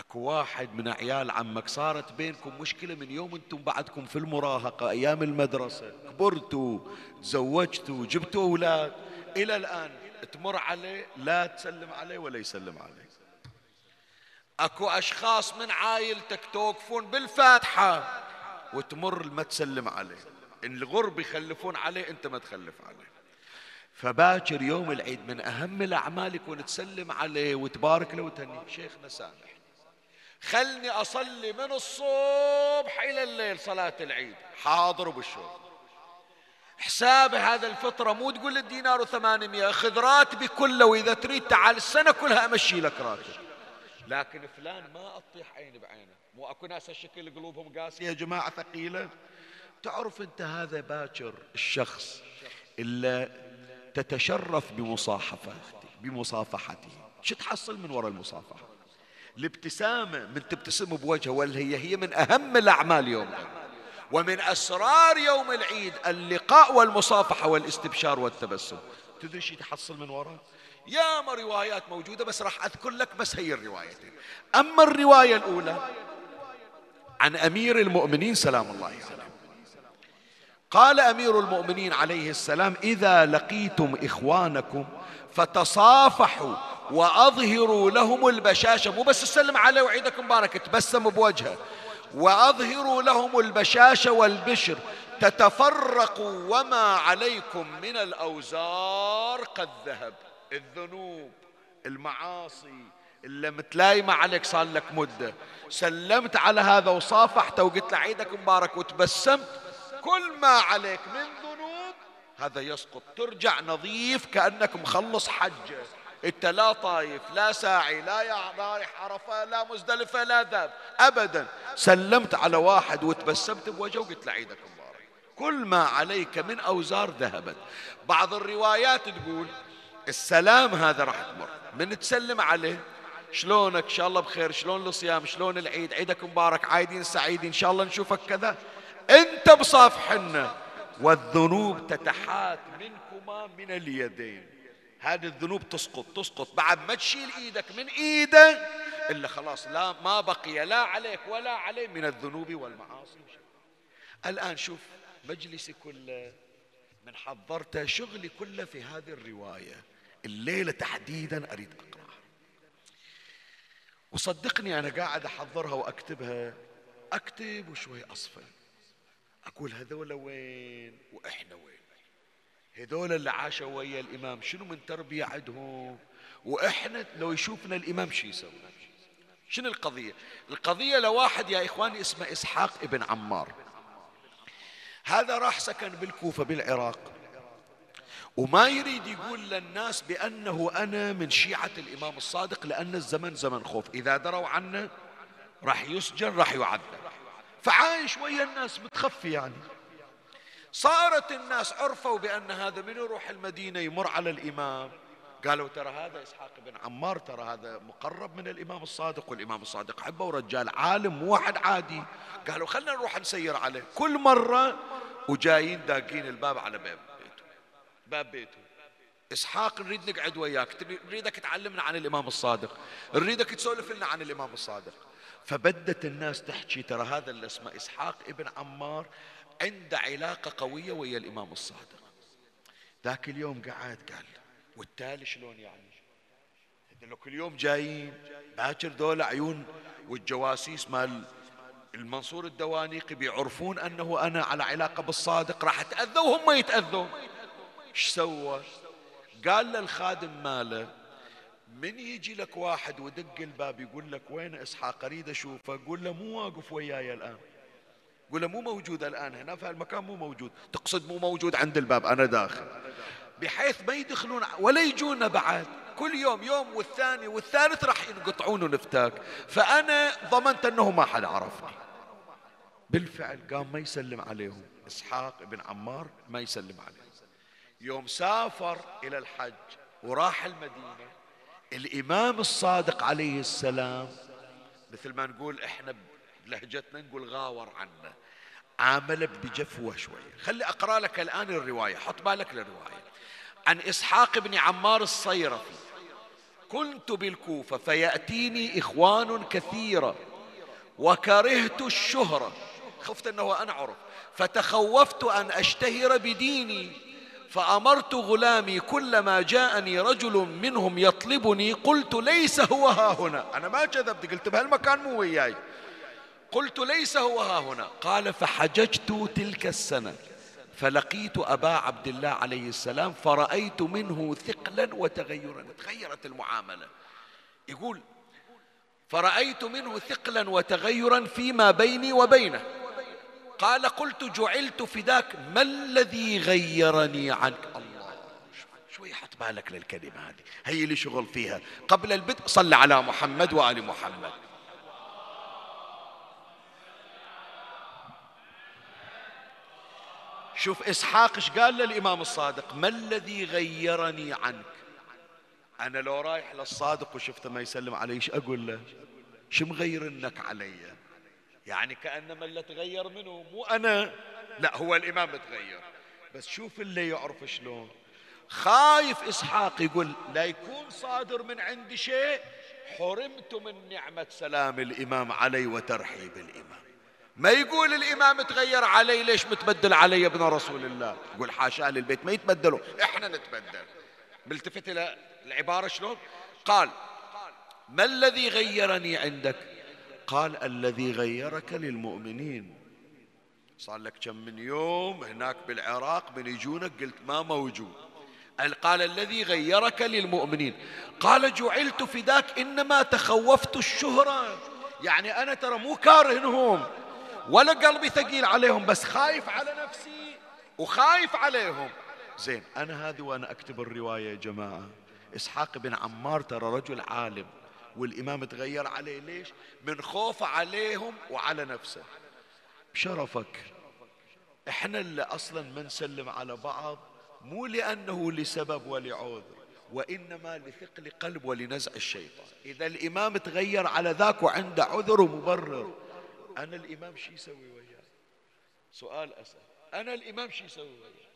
أكو واحد من عيال عمك صارت بينكم مشكلة من يوم أنتم بعدكم في المراهقة أيام المدرسة. كبرتوا تزوجتوا جبتوا أولاد. إلى الآن تمر عليه لا تسلم عليه ولا يسلم عليك أكو أشخاص من عائلتك توقفون بالفاتحة وتمر ما تسلم عليه. الغرب يخلفون عليه أنت ما تخلف عليه. فباكر يوم العيد من أهم الأعمال يكون تسلم عليه وتبارك له وتهنيه. شيخنا سامح. خلني أصلي من الصبح إلى الليل صلاة العيد. حاضر بالشوق حساب هذا الفطرة مو تقول الدينار وثمانمية خذ راتبي كله وإذا تريد تعال السنة كلها أمشي لك راتب. لكن فلان ما أطيح عيني بعينه. مو أكو ناس الشكل قلوبهم قاسية يا جماعة ثقيلة؟ تعرف أنت هذا باكر الشخص إلا تتشرف بمصاحفته بمصافحته. شو تحصل من وراء المصافحة؟ الابتسامة من تبتسم بوجهه ولا هي هي من أهم الأعمال يوم ومن أسرار يوم العيد اللقاء والمصافحة والاستبشار والتبسم. تدري شو تحصل من وراء ياما روايات موجودة بس راح أذكر لك بس هي الروايتين. أما الرواية الأولى عن أمير المؤمنين سلام الله عليه. قال أمير المؤمنين عليه السلام إذا لقيتم إخوانكم فتصافحوا وأظهروا لهم البشاشة. مو بس تسلم عليه وعيدك مبارك تبسم بوجهه. وأظهروا لهم البشاشة والبشر. تتفرقوا وما عليكم من الأوزار قد ذهب. الذنوب المعاصي اللي متلايمة عليك صار لك مدة. سلمت على هذا وصافحته وقلت له عيدك مبارك وتبسمت. كل ما عليك من ذنوب هذا يسقط. ترجع نظيف كأنك مخلص حجة انت لا طايف لا ساعي لا رايح عرفة لا مزدلفة لا ذاب. ابدا. سلمت على واحد وتبسمت بوجهه وقلت له عيدك مبارك. كل ما عليك من أوزار ذهبت. بعض الروايات تقول السلام هذا راح تمر. من تسلم عليه؟ شلونك؟ إن شاء الله بخير. شلون الصيام؟ شلون العيد؟ عيدك مبارك. عايدين سعيدين. إن شاء الله نشوفك كذا. أنت بصافحنا. والذنوب تتحات منكما من اليدين. هذه الذنوب تسقط تسقط. بعد ما تشيل إيدك من ايده إلا خلاص لا ما بقي لا عليك ولا عليه من الذنوب والمعاصي. الآن شوف مجلسي كله من حضرته شغلي كله في هذه الرواية. الليلة تحديدا أريد أقرأها. وصدقني أنا قاعد أحضرها وأكتبها أكتب وشوي أصفى. أقول هذول وين؟ وإحنا وين؟ هذول اللي عاشوا ويا الإمام شنو من تربية عندهم؟ وإحنا لو يشوفنا الإمام شو يسوي؟ شنو القضية؟ القضية لواحد يا إخواني اسمه إسحاق ابن عمار. هذا راح سكن بالكوفة بالعراق. وما يريد يقول للناس بأنه أنا من شيعة الإمام الصادق لأن الزمن زمن خوف. إذا دروا عنه راح يسجن راح يعذب. فعايش ويا الناس متخفي يعني. صارت الناس عرفوا بأن هذا من يروح المدينة يمر على الإمام. قالوا ترى هذا إسحاق بن عمار ترى هذا مقرب من الإمام الصادق والإمام الصادق حبه ورجال عالم مو واحد عادي. قالوا خلنا نروح نسير عليه. كل مرة وجايين داقين الباب على باب بيته. باب بيته. إسحاق نريد نقعد وياك. نريدك تعلمنا عن الإمام الصادق. نريدك تسولف لنا عن الإمام الصادق. فبدت الناس تحكي ترى هذا اللي اسمه إسحاق ابن عمار عنده علاقة قوية ويا الإمام الصادق. ذاك اليوم قعد قال والتالي شلون يعني؟ لو كل يوم جايين باكر دول عيون والجواسيس مال المنصور الدوانيقي بيعرفون أنه أنا على علاقة بالصادق راح أتأذى وهم يتأذون. إيش سوى؟ قال للخادم ماله من يجي لك واحد ودق الباب يقول لك وين إسحاق؟ أريد أشوفه. قول له مو واقف وياي الآن. قول له مو موجود الآن هنا في المكان مو موجود. تقصد مو موجود عند الباب أنا داخل. بحيث ما يدخلون ولا يجونا بعد. كل يوم يوم والثاني والثالث راح ينقطعون ونفتاك. فأنا ضمنت أنه ما حد عرفني. بالفعل قام ما يسلم عليهم. إسحاق بن عمار ما يسلم عليهم. يوم سافر إلى الحج وراح المدينة الإمام الصادق عليه السلام. مثل ما نقول إحنا بلهجتنا نقول غاور عنا. عامل بجفوة شوية خلي أقرأ لك الآن الرواية. حط بالك للرواية. عن إسحاق بن عمار الصيرفي. كنت بالكوفة فيأتيني إخوان كثيرة وكرهت الشهرة. خفت أنه أنا عرف. فتخوفت أن أشتهر بديني. فأمرت غلامي كلما جاءني رجل منهم يطلبني قلت ليس هو ها هنا. أنا ما كذبت قلت بهالمكان مو وياي. قلت ليس هو ها هنا. قال فحججت تلك السنة. فلقيت أبا عبد الله عليه السلام فرأيت منه ثقلا وتغيرا. تغيرت المعاملة. يقول فرأيت منه ثقلا وتغيرا فيما بيني وبينه. قال قلت جعلت فداك ما الذي غيرني عنك؟ الله شوي حط بالك للكلمة هذه؟ هي اللي شغل فيها. قبل البدء صل على محمد وآل محمد. شوف إسحاق إيش قال للإمام الصادق؟ ما الذي غيرني عنك؟ أنا لو رايح للصادق وشفته ما يسلم علي إيش أقول له؟ شو مغيرنك علي؟ يعني كأنما اللي تغير منه مو أنا. لا هو الإمام تغير. بس شوف اللي يعرف شلون. خايف إسحاق يقول لا يكون صادر من عندي شيء. حرمت من نعمة سلام الإمام علي وترحيب الإمام. ما يقول الإمام تغير علي ليش متبدل علي ابن رسول الله؟ يقول حاشا للبيت ما يتبدلوا. إحنا نتبدل. ملتفت إلى العبارة شلون؟ قال ما الذي غيرني عندك؟ قال الذي غيرك للمؤمنين. صار لك كم من يوم هناك بالعراق من يجونك قلت ما موجود. قال الذي غيرك للمؤمنين. قال جعلت فداك إنما تخوفت الشهرة. يعني أنا ترى مو كارهنهم ولا قلبي ثقيل عليهم بس خايف على نفسي وخايف عليهم. زين أنا هذه وأنا أكتب الرواية يا جماعة. إسحاق بن عمار ترى رجل عالم. والإمام تغير عليه. ليش؟ من خوفه عليهم وعلى نفسه. بشرفك إحنا اللي أصلا ما نسلم على بعض مو لأنه لسبب ولعذر وإنما لثقل قلب ولنزع الشيطان. إذا الإمام تغير على ذاك وعنده عذر ومبرر. أنا الإمام شو يسوي وياه؟ سؤال أسأل. أنا الإمام شو يسوي وياه؟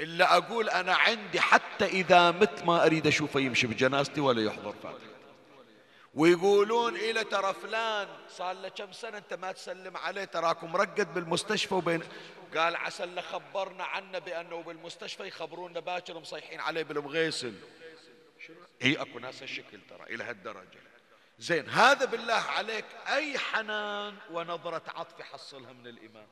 إلا أقول أنا عندي حتى إذا مت ما أريد أشوفه يمشي بجنازتي ولا يحضر فاتحة. ويقولون إلى ترى فلان صار له كم سنة أنت ما تسلم عليه تراكم مرقد بالمستشفى وبين. قال عسى اللي خبرنا عنه بأنه بالمستشفى يخبرونا باكر مصيحين عليه بالمغيسل اي أكو ناس هالشكل ترى إلى هالدرجة. زين هذا بالله عليك أي حنان ونظرة عطف يحصلها من الإمام.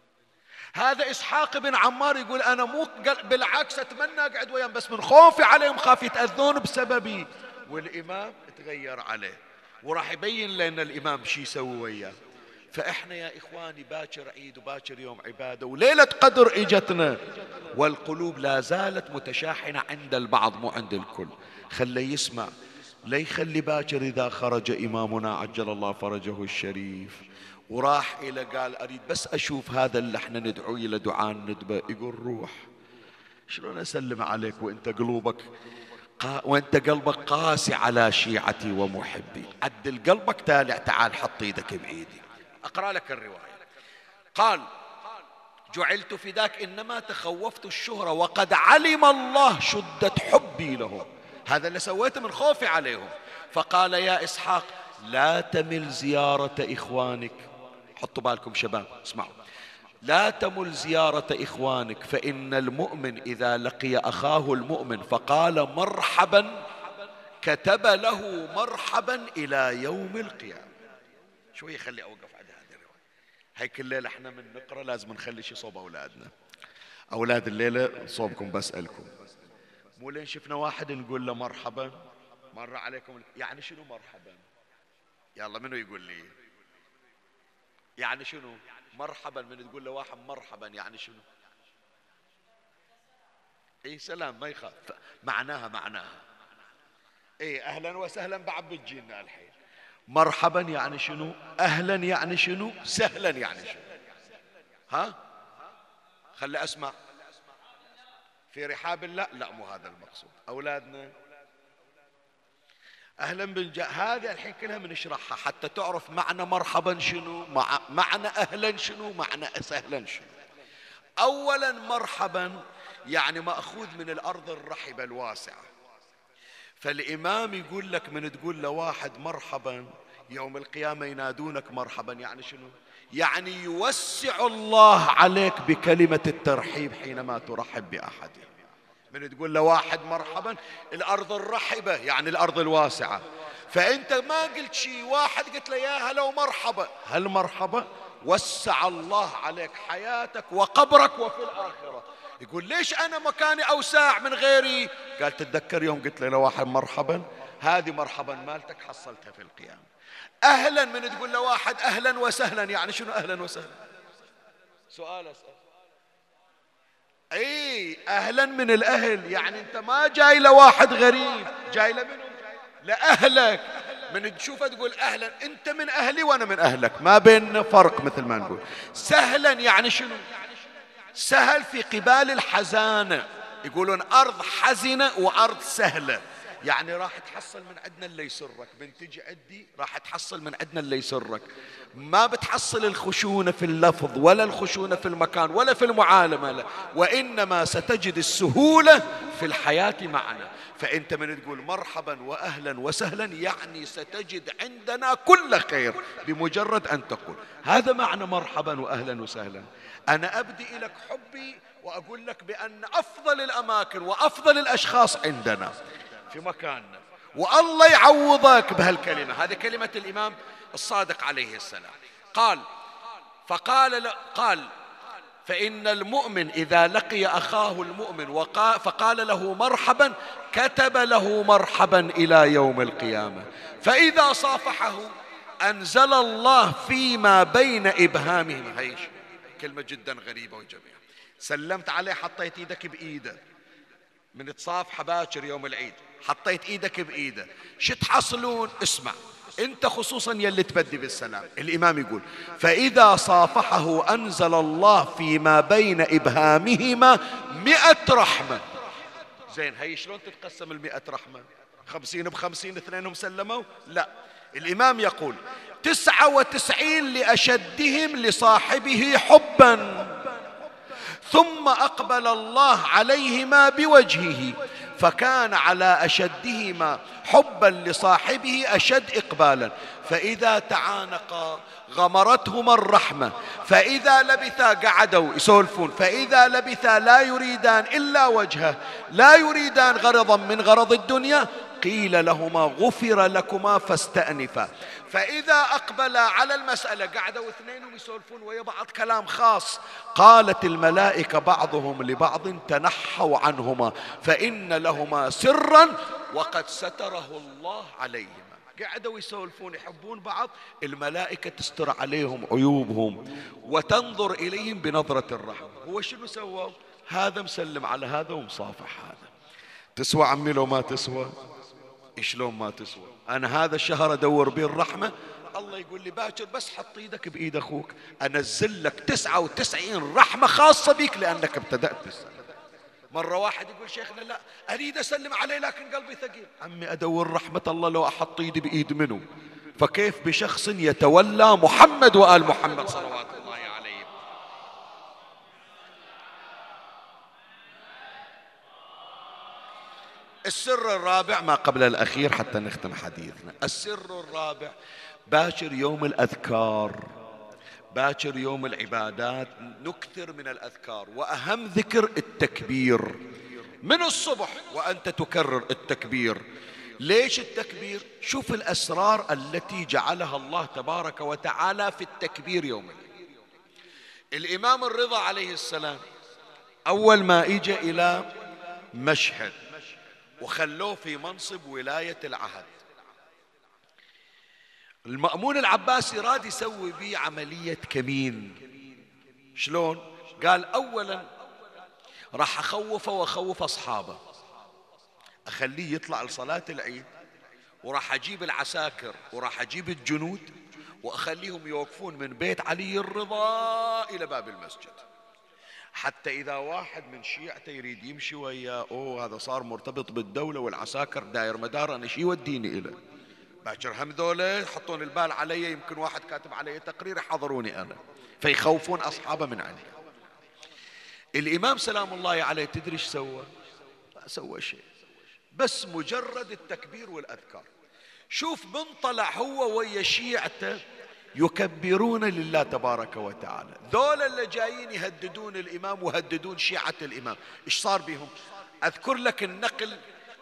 هذا إسحاق بن عمار يقول أنا مو بالعكس أتمنى أقعد وياهم بس من خوفي عليهم خاف يتأذون بسببي. والإمام تغير عليه. وراح يبين لنا الإمام شي يسوي وياه. فإحنا يا إخواني باكر عيد وباكر يوم عبادة وليلة قدر إجتنا. والقلوب لا زالت متشاحنة عند البعض مو عند الكل. خلي يسمع. لا يخلي باكر إذا خرج إمامنا عجل الله فرجه الشريف. وراح إلى قال أريد بس أشوف هذا اللي إحنا ندعو إلى دعاء الندبة. يقول روح. شلون أسلم عليك وأنت قلوبك وانت قلبك قاسي على شيعتي ومحبي. عدل قلبك تالع تعال حط إيدك بإيدي. أقرأ لك الرواية. قال جعلت فداك إنما تخوفت الشهرة وقد علم الله شدة حبي لهم. هذا اللي سويته من خوفي عليهم. فقال يا إسحاق لا تمل زيارة إخوانك. حطوا بالكم شباب اسمعوا. لا تمل زيارة إخوانك فإن المؤمن إذا لقي أخاه المؤمن فقال مرحبا كتب له مرحبا إلى يوم القيامة. شوي خلي أوقف على هذه الرواية. هاي كل ليلة إحنا من نقرأ لازم نخلي شي صوب أولادنا. أولاد الليلة صوبكم بسألكم. مو لين شفنا واحد نقول له مرحبا مر عليكم يعني شنو مرحبا؟ يلا منو يقول لي؟ يعني شنو؟ مرحبا من تقول لواحد مرحبا يعني شنو؟ اي سلام ما يخاف. معناها معناها. اي أهلا وسهلا بعد بتجينا الحين. مرحبا يعني شنو؟ أهلا يعني شنو؟ سهلا يعني شنو؟ ها؟ خلي أسمع. في رحاب الله؟ لا مو هذا المقصود. أولادنا أهلا بالجاء هذه الحين كلها بنشرحها حتى تعرف معنى مرحبا شنو مع معنى أهلا شنو معنى سهلا شنو. اولا مرحبا يعني مأخوذ من الأرض الرحبة الواسعة. فالإمام يقول لك من تقول لواحد مرحبا يوم القيامة ينادونك مرحبا يعني شنو؟ يعني يوسع الله عليك بكلمة الترحيب حينما ترحب بأحد. من تقول لواحد مرحبا الأرض الرحبة يعني الأرض الواسعة. فأنت ما قلت شيء واحد قلت له يا هلا ومرحبا. هل مرحبا وسع الله عليك حياتك وقبرك وفي الآخرة. يقول ليش أنا مكاني أوسع من غيري؟ قال تتذكر يوم قلت له واحد مرحبا؟ هذه مرحبا مالتك حصلتها في القيامة أهلا من تقول لواحد أهلا وسهلا يعني شنو أهلا وسهلا؟ سؤال أسأل. إي أهلا من الأهل. يعني أنت ما جاي لواحد غريب. جاي لمنو لأهلك. من تشوفه تقول أهلا. أنت من أهلي وأنا من أهلك. ما بين فرق مثل ما نقول. سهلا يعني شنو؟ سهل في قبال الحزانة. يقولون أرض حزنة وأرض سهلة. يعني راح تحصل من عندنا اللي يسرك. من تجي عندي راح تحصل من عندنا اللي يسرك. ما بتحصل الخشونة في اللفظ ولا الخشونة في المكان ولا في المعالمة لا. وإنما ستجد السهولة في الحياة معنا. فأنت من تقول مرحبا وأهلا وسهلا يعني ستجد عندنا كل خير بمجرد أن تقول. هذا معنى مرحبا وأهلا وسهلا. أنا أبدي لك حبي وأقول لك بأن أفضل الأماكن وأفضل الأشخاص عندنا. في مكاننا والله يعوضك بهالكلمة. هذه كلمة الإمام الصادق عليه السلام. قال فقال قال فإن المؤمن إذا لقي أخاه المؤمن وقال فقال له مرحبا كتب له مرحبا إلى يوم القيامة. فإذا صافحه أنزل الله فيما بين إبهامهم. هيش كلمة جدا غريبة وجميلة. سلمت عليه حطيت إيدك بإيده. من تصافحه باكر يوم العيد. حطيت إيدك بإيده. شو تحصلون؟ اسمع. أنت خصوصا يلي تبدي بالسلام. الإمام يقول فإذا صافحه أنزل الله فيما بين إبهامهما مئة رحمة. زين هي شلون تتقسم المئة رحمة؟ خمسين بخمسين اثنينهم سلموا لا. الإمام يقول تسعة وتسعين لأشدهم لصاحبه حبا. ثم أقبل الله عليهما بوجهه فكان على أشدهما حبا لصاحبه أشد إقبالا. فإذا تعانقا غمرتهما الرحمة فإذا لبثا قعدوا يسولفون فإذا لبثا لا يريدان إلا وجهه لا يريدان غرضا من غرض الدنيا قيل لهما غفر لكما فاستأنفا فإذا أقبل على المسألة قعدوا اثنين يسولفون ويا بعض كلام خاص. قالت الملائكة بعضهم لبعض تنحوا عنهما فإن لهما سرا وقد ستره الله عليهما. قعدوا يسولفون يحبون بعض. الملائكة تستر عليهم عيوبهم وتنظر إليهم بنظرة الرحمة. هو شنو سووا هذا مسلم على هذا ومصافح هذا. تسوى عمي لو ما تسوى؟ شلون ما تسوى. أنا هذا الشهر أدور به الرحمة الله يقول لي باكر بس حط إيدك بإيد أخوك. أنزل لك تسعة وتسعين رحمة خاصة بك لأنك ابتدأت بالسنة مرة واحد يقول شيخنا لا أريد أسلم عليه لكن قلبي ثقيل. عمي أدور رحمة الله لو أحط إيدي بإيد منه فكيف بشخص يتولى محمد وآل محمد صلوات الله عليه السر الرابع ما قبل الأخير حتى نختم حديثنا. السر الرابع باكر يوم الأذكار. باكر يوم العبادات نكثر من الأذكار وأهم ذكر التكبير. من الصبح وأنت تكرر التكبير. ليش التكبير؟ شوف الأسرار التي جعلها الله تبارك وتعالى في التكبير يوم الإمام الرضا عليه السلام أول ما إجا إلى مشهد وخلوه في منصب ولاية العهد. المأمون العباسي راد يسوي بيه عملية كمين. شلون؟ قال أولا راح أخوفه وأخوف أصحابه. أخليه يطلع لصلاة العيد وراح أجيب العساكر وراح أجيب الجنود وأخليهم يوقفون من بيت علي الرضا إلى باب المسجد. حتى إذا واحد من شيعته يريد يمشي وياه أوه هذا صار مرتبط بالدولة والعساكر داير مدار أنا شي يوديني إليه باكر هم ذولا يحطون البال علي يمكن واحد كاتب علي تقرير يحضروني أنا فيخوفون أصحابه من علي الإمام سلام الله عليه تدري إيش سوى؟ ما سوى شيء بس مجرد التكبير والأذكار. شوف من طلع هو ويا شيعته يكبرون لله تبارك وتعالى. ذول اللي جايين يهددون الإمام ويهددون شيعة الإمام. إيش صار بهم؟ أذكر لك النقل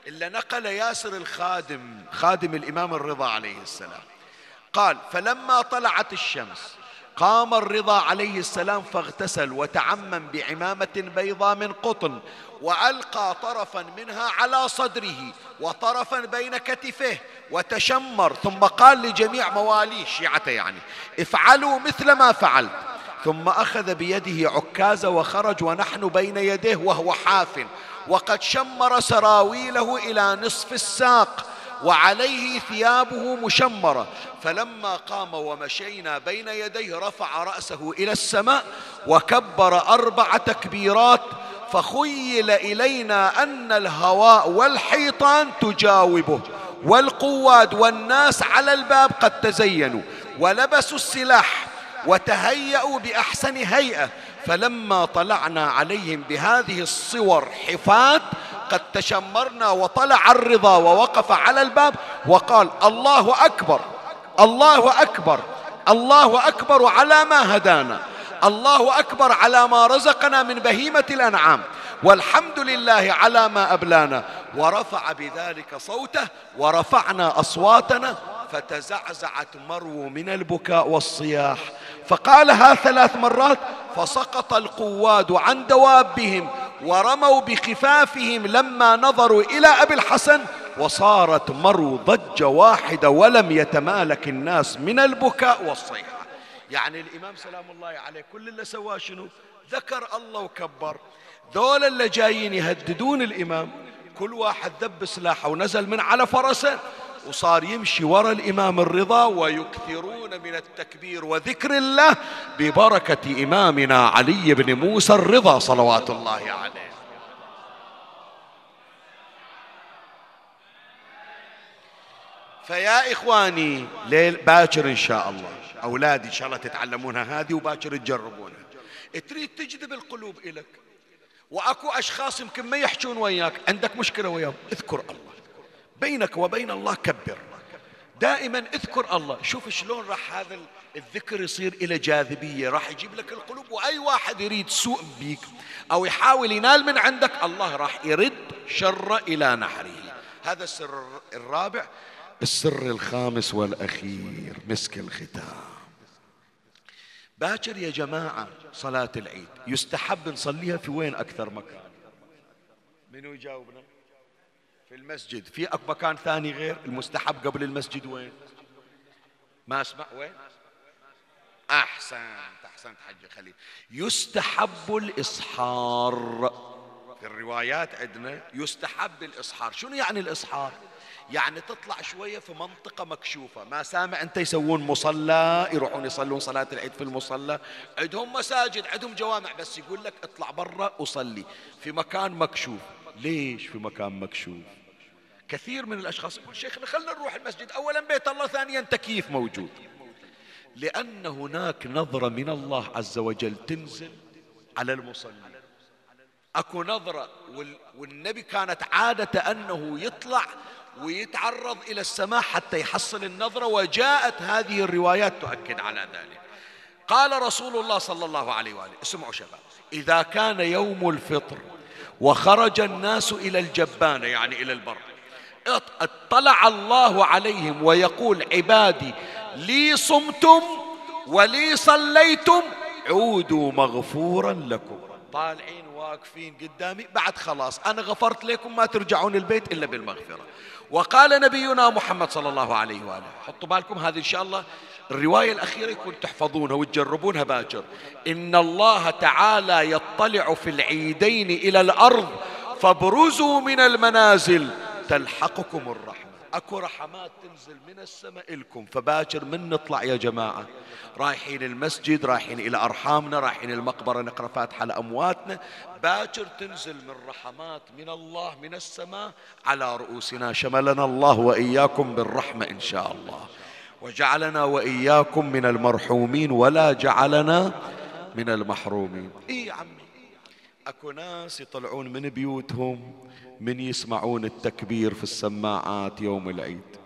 إلا نقل ياسر الخادم خادم الإمام الرضا عليه السلام. قال فلما طلعت الشمس قام الرضا عليه السلام فاغتسل وتعمم بعمامة بيضاء من قطن وألقى طرفا منها على صدره وطرفا بين كتفيه وتشمر ثم قال لجميع مواليه شيعته يعني افعلوا مثل ما فعلت. ثم أخذ بيده عكازة وخرج ونحن بين يديه وهو حاف وقد شمر سراويله إلى نصف الساق وعليه ثيابه مشمرة. فلما قام ومشينا بين يديه رفع رأسه إلى السماء وكبر أربع تكبيرات فخيل إلينا أن الهواء والحيطان تجاوبه والقواد والناس على الباب قد تزينوا ولبسوا السلاح وتهيأوا بأحسن هيئة فلما طلعنا عليهم بهذه الصور حفات قد تشمرنا وطلع الرضا ووقف على الباب وقال الله أكبر الله أكبر الله أكبر على ما هدانا الله أكبر على ما رزقنا من بهيمة الأنعام والحمد لله على ما أبلانا ورفع بذلك صوته ورفعنا أصواتنا فتزعزعت مرو من البكاء والصياح. فقالها ثلاث مرات فسقط القواد عن دوابهم ورموا بخفافهم لما نظروا إلى أبي الحسن وصارت مرو ضجة واحدة ولم يتمالك الناس من البكاء والصيحة يعني الإمام سلام الله عليه كل اللي سواه شنو؟ ذكر الله وكبر. ذول اللي جايين يهددون الإمام كل واحد ذب سلاحه ونزل من على فرسه وصار يمشي وراء الإمام الرضا ويكثرون من التكبير وذكر الله ببركة إمامنا علي بن موسى الرضا صلوات الله عليه. فيا إخواني ليل باكر إن شاء الله. أولادي إن شاء الله تتعلمونها هذه وباكر تجربونها. تريد تجذب القلوب إليك. وأكو أشخاص يمكن ما يحجون وياك. عندك مشكلة وياهم. اذكر الله. بينك وبين الله كبر. دائما اذكر الله. شوف شلون راح هذا الذكر يصير إلى جاذبية. راح يجيب لك القلوب وأي واحد يريد سوء بيك أو يحاول ينال من عندك الله راح يرد شر إلى نحره. هذا السر الرابع. السر الخامس والأخير مسك الختام. باكر يا جماعة صلاة العيد. يستحب نصليها في وين أكثر مكان؟ منو يجاوبنا؟ في المسجد. في مكان ثاني غير المستحب قبل المسجد وين؟ ما أسمع وين؟ أحسنت أحسنت حج خليل. يستحب الإصحار في الروايات عندنا يستحب الإصحار شنو يعني الإصحار يعني تطلع شوية في منطقة مكشوفة. ما سامع أنت يسوون مصلى يروحون يصلون صلاة العيد في المصلى. عندهم مساجد عندهم جوامع بس يقول لك اطلع برا وصلي. في مكان مكشوف. ليش في مكان مكشوف؟ كثير من الأشخاص يقول شيخنا خلنا نروح المسجد. أولا بيت الله ثانيا تكييف موجود. لأن هناك نظرة من الله عز وجل تنزل على المصلي. أكو نظرة والنبي كانت عادة أنه يطلع ويتعرض إلى السماء حتى يحصل النظرة وجاءت هذه الروايات تؤكد على ذلك. قال رسول الله صلى الله عليه وآله اسمعوا شباب إذا كان يوم الفطر وخرج الناس إلى الجبانة يعني إلى البر اطلع الله عليهم ويقول عبادي لي صمتم ولي صليتم عودوا مغفورا لكم. طالعين واقفين قدامي بعد خلاص أنا غفرت لكم ما ترجعون البيت إلا بالمغفرة. وقال نبينا محمد صلى الله عليه وآله حطوا بالكم هذه إن شاء الله الرواية الأخيرة يكون تحفظونها وتجربونها باكر. إن الله تعالى يطلع في العيدين إلى الأرض فابرزوا من المنازل. تلحقكم الرحمة. أكو رحمات تنزل من السماء لكم فباكر من نطلع يا جماعة؟ رايحين المسجد رايحين إلى أرحامنا رايحين المقبرة نقرأ فاتحة لأمواتنا باكر تنزل من رحمات من الله من السماء على رؤوسنا. شملنا الله وإياكم بالرحمة إن شاء الله. وجعلنا وإياكم من المرحومين ولا جعلنا من المحرومين. إي عمي؟ أكو ناس يطلعون من بيوتهم من يسمعون التكبير في السماعات يوم العيد.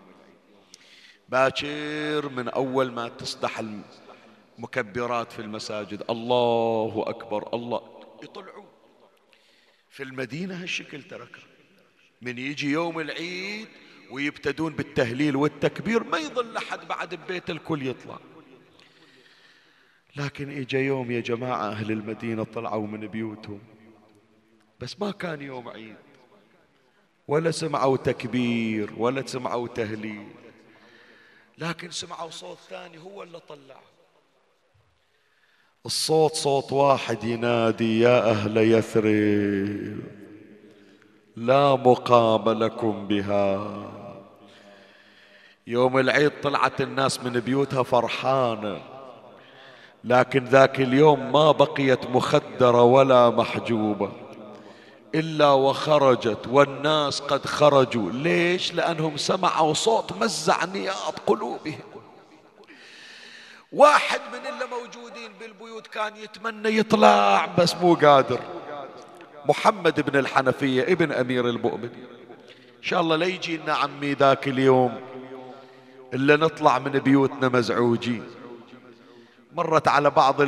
باكر من أول ما تصدح المكبرات في المساجد. الله أكبر الله يطلعون. في المدينة هالشكل ترك. من يجي يوم العيد ويبتدون بالتهليل والتكبير ما يظل أحد بعد ببيت الكل يطلع. لكن إجا يوم يا جماعة أهل المدينة طلعوا من بيوتهم. بس ما كان يوم عيد. ولا سمعوا تكبير ولا سمعوا تهليل. لكن سمعوا صوت ثاني هو اللي طلع. الصوت صوت واحد ينادي يا أهل يثرب لا مقام لكم بها. يوم العيد طلعت الناس من بيوتها فرحانة لكن ذاك اليوم ما بقيت مخدرة ولا محجوبة. إلا وخرجت والناس قد خرجوا. ليش؟ لأنهم سمعوا صوت مزع نياط قلوبهم. واحد من اللي موجودين بالبيوت كان يتمنى يطلع بس مو قادر. محمد بن الحنفية ابن أمير المؤمنين. إن شاء الله لا يجي لنا عمي ذاك اليوم إلا نطلع من بيوتنا مزعوجين. مرت على بعض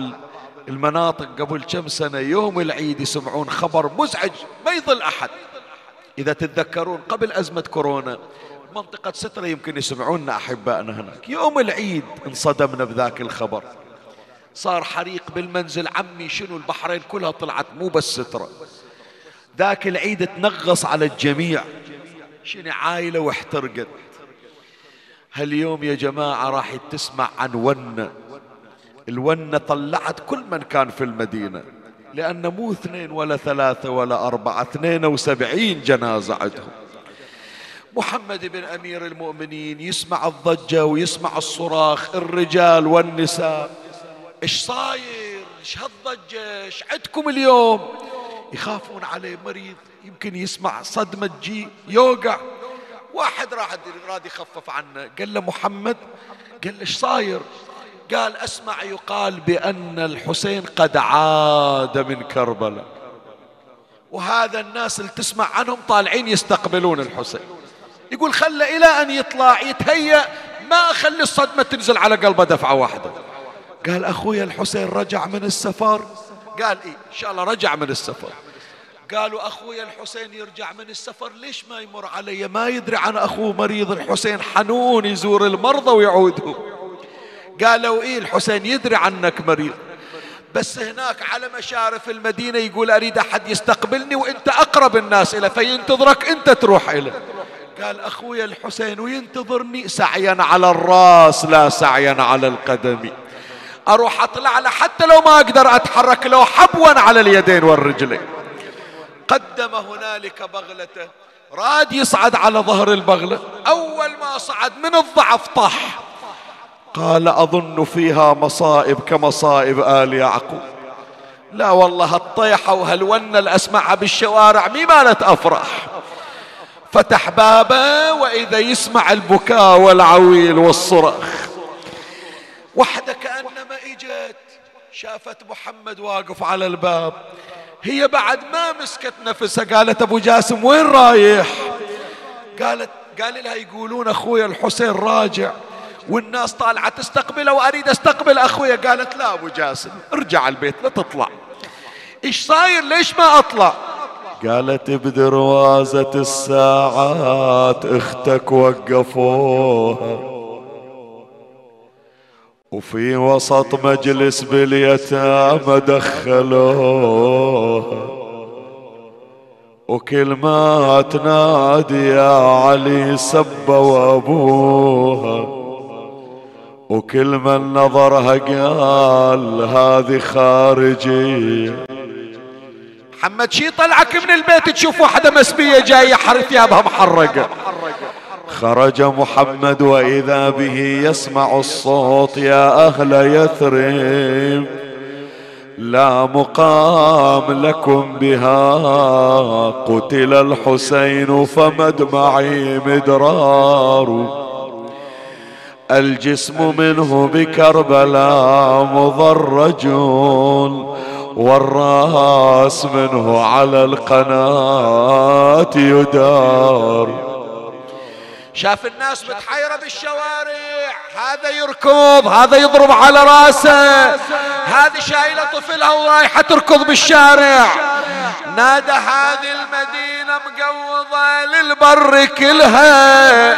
المناطق قبل كم سنة يوم العيد يسمعون خبر مزعج ما يظل أحد. إذا تتذكرون قبل أزمة كورونا منطقة سترة يمكن يسمعونا أحبائنا هناك. يوم العيد انصدمنا بذاك الخبر. صار حريق بالمنزل عمي شنو البحرين كلها طلعت مو بس سترة. ذاك العيد تنغص على الجميع. شنو عايلة واحترقت. هاليوم يا جماعة راح تسمع عن ونة الونة طلعت كل من كان في المدينة لأن مو اثنين ولا ثلاثة ولا أربعة اثنين وسبعين جنازة عندهم. محمد بن أمير المؤمنين يسمع الضجة ويسمع الصراخ الرجال والنساء. إيش صاير؟ إيش هالضجة؟ إيش عندكم اليوم؟ يخافون عليه مريض يمكن يسمع صدمة تجي يوقع. واحد راح راد يخفف عنه قال له محمد قال له إيش صاير؟ قال اسمع يقال بأن الحسين قد عاد من كربلاء. وهذا الناس اللي تسمع عنهم طالعين يستقبلون الحسين. يقول خله إلى أن يطلع يتهيأ ما أخلي الصدمة تنزل على قلبه دفعة واحدة. قال أخويا الحسين رجع من السفر. قال إيه؟ إن شاء الله رجع من السفر. قالوا أخوي الحسين يرجع من السفر ليش ما يمر علي؟ ما يدري عن أخوه مريض الحسين حنون يزور المرضى ويعودهم قالوا إيه الحسين يدري عنك مريض. بس هناك على مشارف المدينة يقول أريد أحد يستقبلني وأنت أقرب الناس إليه فينتظرك أنت تروح إليه قال أخوي الحسين وينتظرني سعيا على الراس لا سعيا على القدم. أروح أطلع له حتى لو ما أقدر أتحرك لو حبوا على اليدين والرجلين قدم هنالك بغلته. راد يصعد على ظهر البغلة. أول ما صعد من الضعف طاح. قال أظن فيها مصائب كمصائب آل يعقوب. لا والله هالطيحة وهالونة اللي أسمعها بالشوارع مي مالت أفرح. فتح بابه وإذا يسمع البكاء والعويل والصراخ وحدة كأنما إجت شافت محمد واقف على الباب. هي بعد ما مسكت نفسها قالت أبو جاسم وين رايح؟ قالت قال لها يقولون اخويا الحسين راجع. والناس طالعة تستقبله وأريد أستقبل أخويا. قالت لا أبو جاسم ارجع البيت لا تطلع. إيش صاير؟ ليش ما أطلع؟ قالت بدروازة الساعات أختك وقفوها. وفي وسط مجلس باليتامى دخلوها. وكل ما تنادي يا علي سبوا أبوها. وكل من نظرها قال هذه خارجية محمد شي طلعك من البيت تشوف واحدة مسبية جاية حر ثيابها محرقة خرج محمد وإذا به يسمع الصوت يا أهل يثرب. لا مقام لكم بها. قتل الحسين فمدمعي مدرار. الجسم منه بكربلاء مضرج والرأس منه على القناة يدار. شاف الناس متحيرة بالشوارع هذا يركض هذا يضرب على رأسه. هذه شايلة طفلها ورايحة تركض بالشارع. نادى هذه المدينة مقوضة للبر كلها.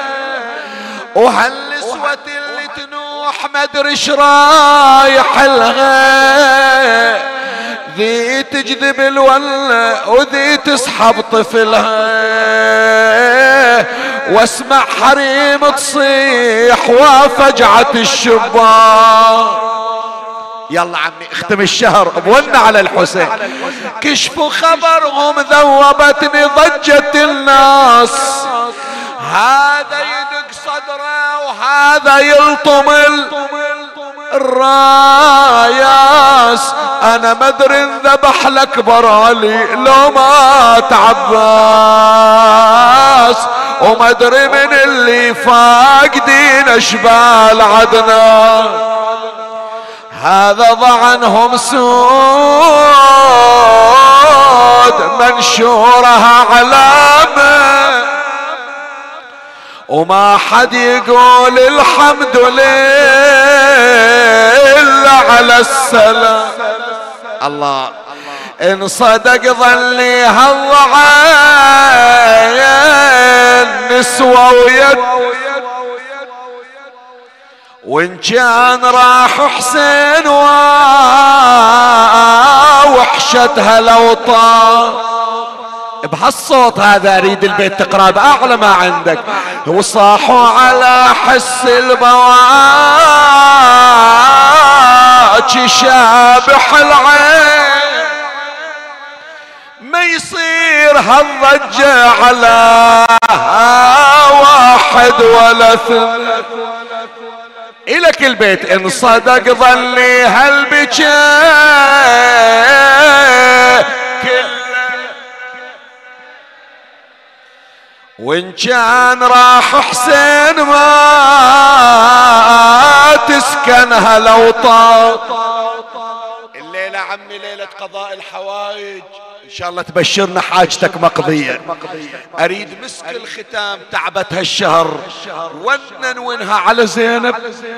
وهالنسوة اللي تنوح إيش رايح لها ذي تجذب الولة وذي تسحب طفلها. واسمع حريم تصيح وفجعة الشبان يلا عمي اختم الشهر بونا على الحسين. كشفوا خبرهم ذوبتني ضجة الناس. هذا يدق صدره وهذا يلطم الراياس. أنا ما أدري ذبح الاكبر علي لو مات عباس وما أدري من اللي فاقدين أشبال عدنان هذا ضعنهم سود منشورها علامة وما حد يقول الحمد لله على السلام. الله إن صدق ظلي هالضعين نسوى ويد. وإن كان راح حسين وحشتها لو طار بهالصوت هذا أريد البيت تقرأ بأعلى ما عندك. وصاحوا على حس البواج شابح العين ما يصير هالضجة على واحد ولا ثلاث إلك البيت إن صدق ظلي هالبكاء وإن كان راح حسين ما تسكنها لو طال. الليلة عمي ليلة قضاء الحوائج. إن شاء الله تبشرنا حاجتك مقضية. أريد مسك الختام تعبت هالشهر. وننونها على زينب.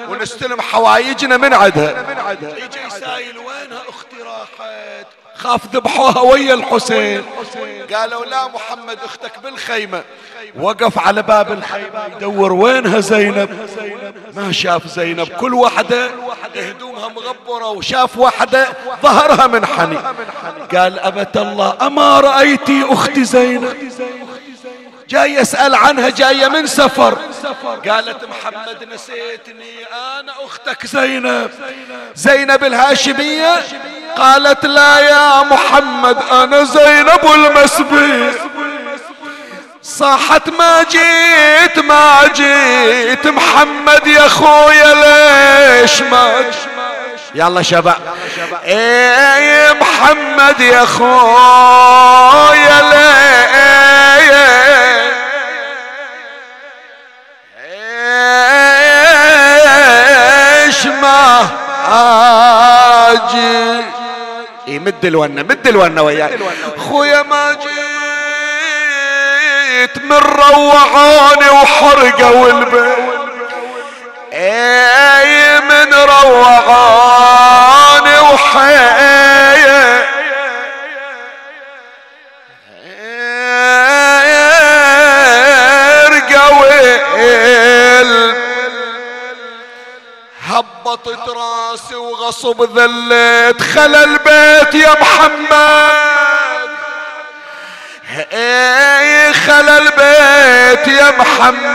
ونستلم حوايجنا من عدها. يجي سايل وينها أختي راحت. خاف ذبحوها ويا الحسين. قالوا لا محمد أختك بالخيمة. وقف على باب الخيمة يدور وينها زينب. ما شاف زينب. كل واحدة هدومها مغبرة وشاف واحدة ظهرها منحني قال أبت الله أما رأيتي أختي زينب؟ جاي يسأل عنها جاية من سفر. قالت محمد نسيتني أنا أختك زينب. زينب الهاشمية؟ قالت لا يا محمد أنا زينب المسبي صاحت ما جيت ما جيت محمد يا خويا ليش ما يلا شباب. إيه محمد يا خويا ليش ما أجي إيه مد الونة مد الونة وياي. خويا ما جيت من روعاني وحرقوا البيت أي من روعاني وحيا هبطت راسي وغصب ذليت خلى البيت يا محمد. اي خلى البيت يا محمد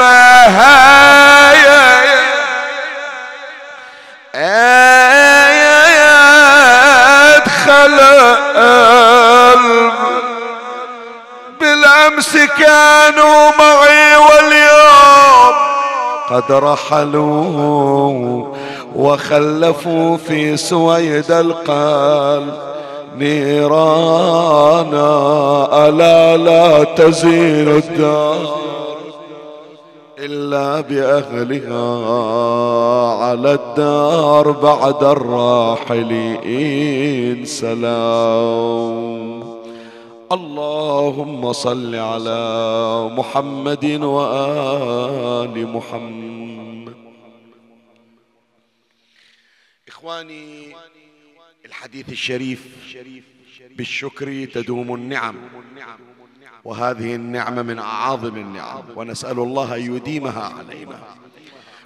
ادخل بالأمس كانوا معي واليوم قد رحلوا وخلفوا في سويد القلب نيرانا ألا لا تزين الدار إلا بأهلها على الدار بعد الراحلين سلام. اللهم صل على محمد وآل محمد. إخواني الحديث الشريف بالشكر تدوم النعم وهذه النعمة من أعاظم النعم ونسأل الله أن يديمها علينا.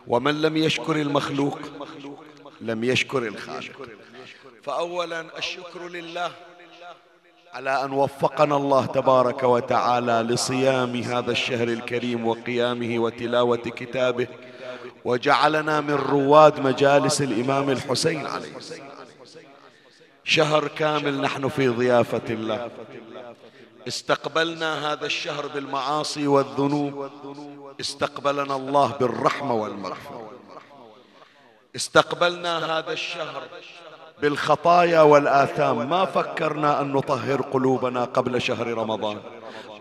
ومن لم يشكر المخلوق لم يشكر الخالق. فأولا الشكر لله على أن وفقنا الله تبارك وتعالى لصيام هذا الشهر الكريم وقيامه وتلاوة كتابه. وجعلنا من رواد مجالس الإمام الحسين عليه. شهر كامل نحن في ضيافة الله استقبلنا هذا الشهر بالمعاصي والذنوب. استقبلنا الله بالرحمة والمغفرة. استقبلنا هذا الشهر بالخطايا والآثام. ما فكرنا أن نطهر قلوبنا قبل شهر رمضان.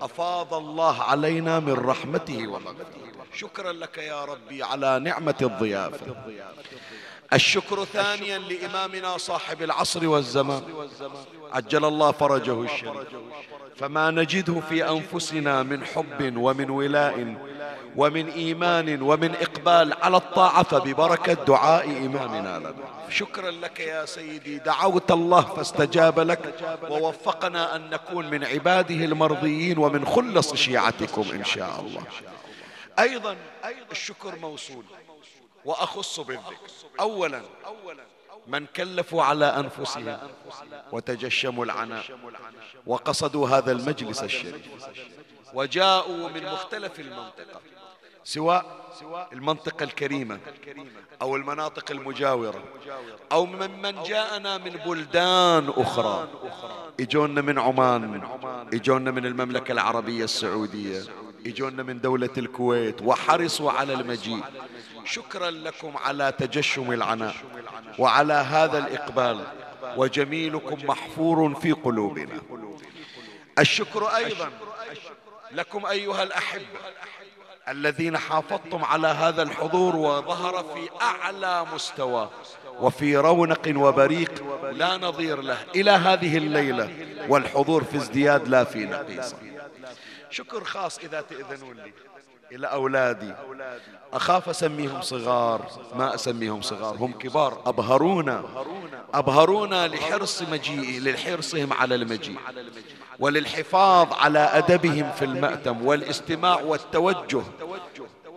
أفاض الله علينا من رحمته ومغفرته. شكرا لك يا ربي على نعمة الضيافة. الشكر ثانيا لإمامنا صاحب العصر والزمان. عجل الله فرجه الشريف. فما نجده في أنفسنا من حب ومن ولاء ومن إيمان ومن إقبال على الطاعة فببركة دعاء إمامنا لنا. شكرا لك يا سيدي. دعوت الله فاستجاب لك ووفقنا أن نكون من عباده المرضيين ومن خلص شيعتكم إن شاء الله. أيضا الشكر موصول وأخص بالذكر أولا من كلفوا على أنفسهم وتجشموا العناء وقصدوا هذا المجلس الشريف وجاءوا من مختلف المنطقة سواء المنطقة الكريمة أو المناطق المجاورة أو ممن جاءنا من بلدان أخرى. يجونا من عمان يجونا من المملكة العربية السعودية يجونا من دولة الكويت وحرصوا على المجيء. شكرا لكم على تجشم العناء وعلى هذا الإقبال وجميلكم محفور في قلوبنا. الشكر أيضا لكم أيها الأحبة الذين حافظتم على هذا الحضور وظهر في أعلى مستوى وفي رونق وبريق لا نظير له إلى هذه الليلة والحضور في ازدياد لا في نقيصة شكر خاص إذا تأذنون لي. إلى أولادي. أخاف أسميهم صغار ما أسميهم صغار هم كبار. أبهرونا أبهرونا لحرص مجيئي لحرصهم على المجيء وللحفاظ على أدبهم في المأتم والاستماع والتوجه.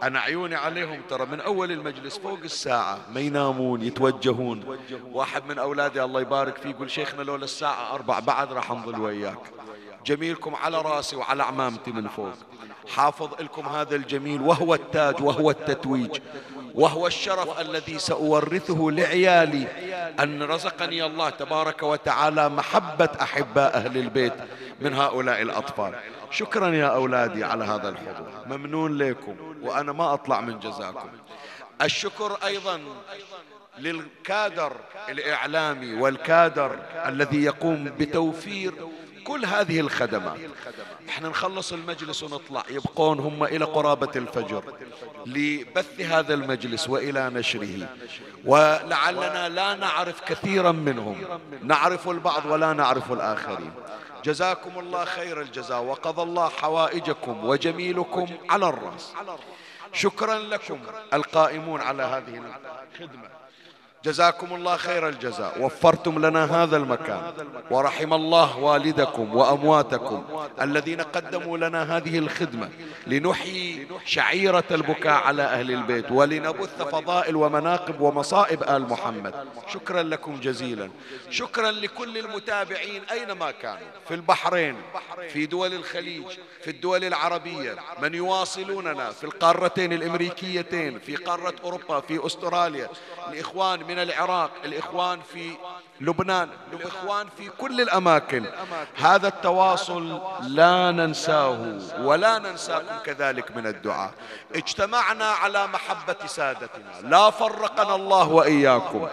أنا عيوني عليهم ترى من أول المجلس فوق الساعة ما ينامون يتوجهون. واحد من أولادي الله يبارك فيه يقول شيخنا لولا الساعة أربع بعد راح أنظل وياك. جميلكم على راسي وعلى عمامتي من فوق. حافظ لكم هذا الجميل وهو التاج وهو التتويج وهو الشرف الذي سأورثه لعيالي أن رزقني الله تبارك وتعالى محبة أحباء أهل البيت من هؤلاء الأطفال. شكرا يا أولادي على هذا الحضور. ممنون لكم وأنا ما أطلع من جزاكم. الشكر أيضا للكادر الإعلامي والكادر الذي يقوم بتوفير كل هذه الخدمات. إحنا نخلص المجلس ونطلع. يبقون هم إلى قرابة الفجر لبث هذا المجلس وإلى نشره. ولعلنا لا نعرف كثيرا منهم. نعرف البعض ولا نعرف الآخرين. جزاكم الله خير الجزاء. وقضى الله حوائجكم وجميلكم على الرأس. شكرا لكم القائمون على هذه الخدمة. جزاكم الله خير الجزاء. وفرتم لنا هذا المكان. ورحم الله والدكم وأمواتكم الذين قدموا لنا هذه الخدمة لنحيي شعيرة البكاء على أهل البيت ولنبث فضائل ومناقب ومصائب آل محمد. شكرا لكم جزيلا. شكرا لكل المتابعين أينما كانوا. في البحرين في دول الخليج في الدول العربية من يواصلوننا في القارتين الأمريكيتين في قارة أوروبا في أستراليا. الاخوان من من العراق الإخوان في لبنان. الإخوان في كل الأماكن. هذا التواصل لا ننساه. ولا ننساكم كذلك من الدعاء. اجتمعنا على محبة سادتنا. لا فرقنا الله وإياكم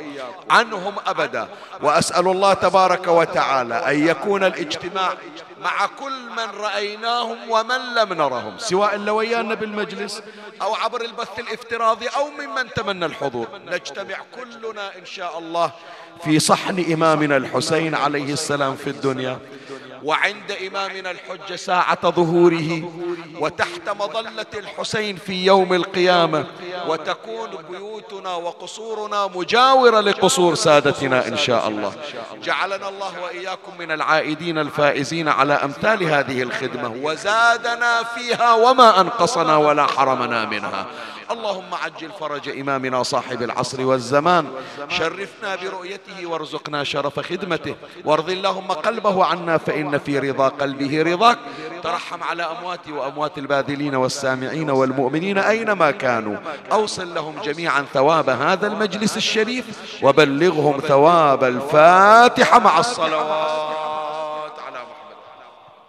عنهم أبدا. وأسأل الله تبارك وتعالى أن يكون الاجتماع مع كل من رأيناهم ومن لم نرهم سواء اللي ويانا بالمجلس أو عبر البث الافتراضي أو ممن تمنى الحضور. نجتمع كلنا إن شاء الله في صحن إمامنا الحسين عليه السلام في الدنيا وعند إمامنا الحجة ساعة ظهوره وتحت مظلة الحسين في يوم القيامة وتكون بيوتنا وقصورنا مجاورة لقصور سادتنا إن شاء الله. جعلنا الله وإياكم من العائدين الفائزين على أمثال هذه الخدمة وزادنا فيها وما أنقصنا ولا حرمنا منها. اللهم عجل فرج إمامنا صاحب العصر والزمان. شرفنا برؤيته وارزقنا شرف خدمته. وارض اللهم قلبه عنا فإن في رضا قلبه رضاك. ترحم على أمواتي وأموات الباذلين والسامعين والمؤمنين أينما كانوا. أوصل لهم جميعا ثواب هذا المجلس الشريف. وبلغهم ثواب الفاتحة مع الصلوات.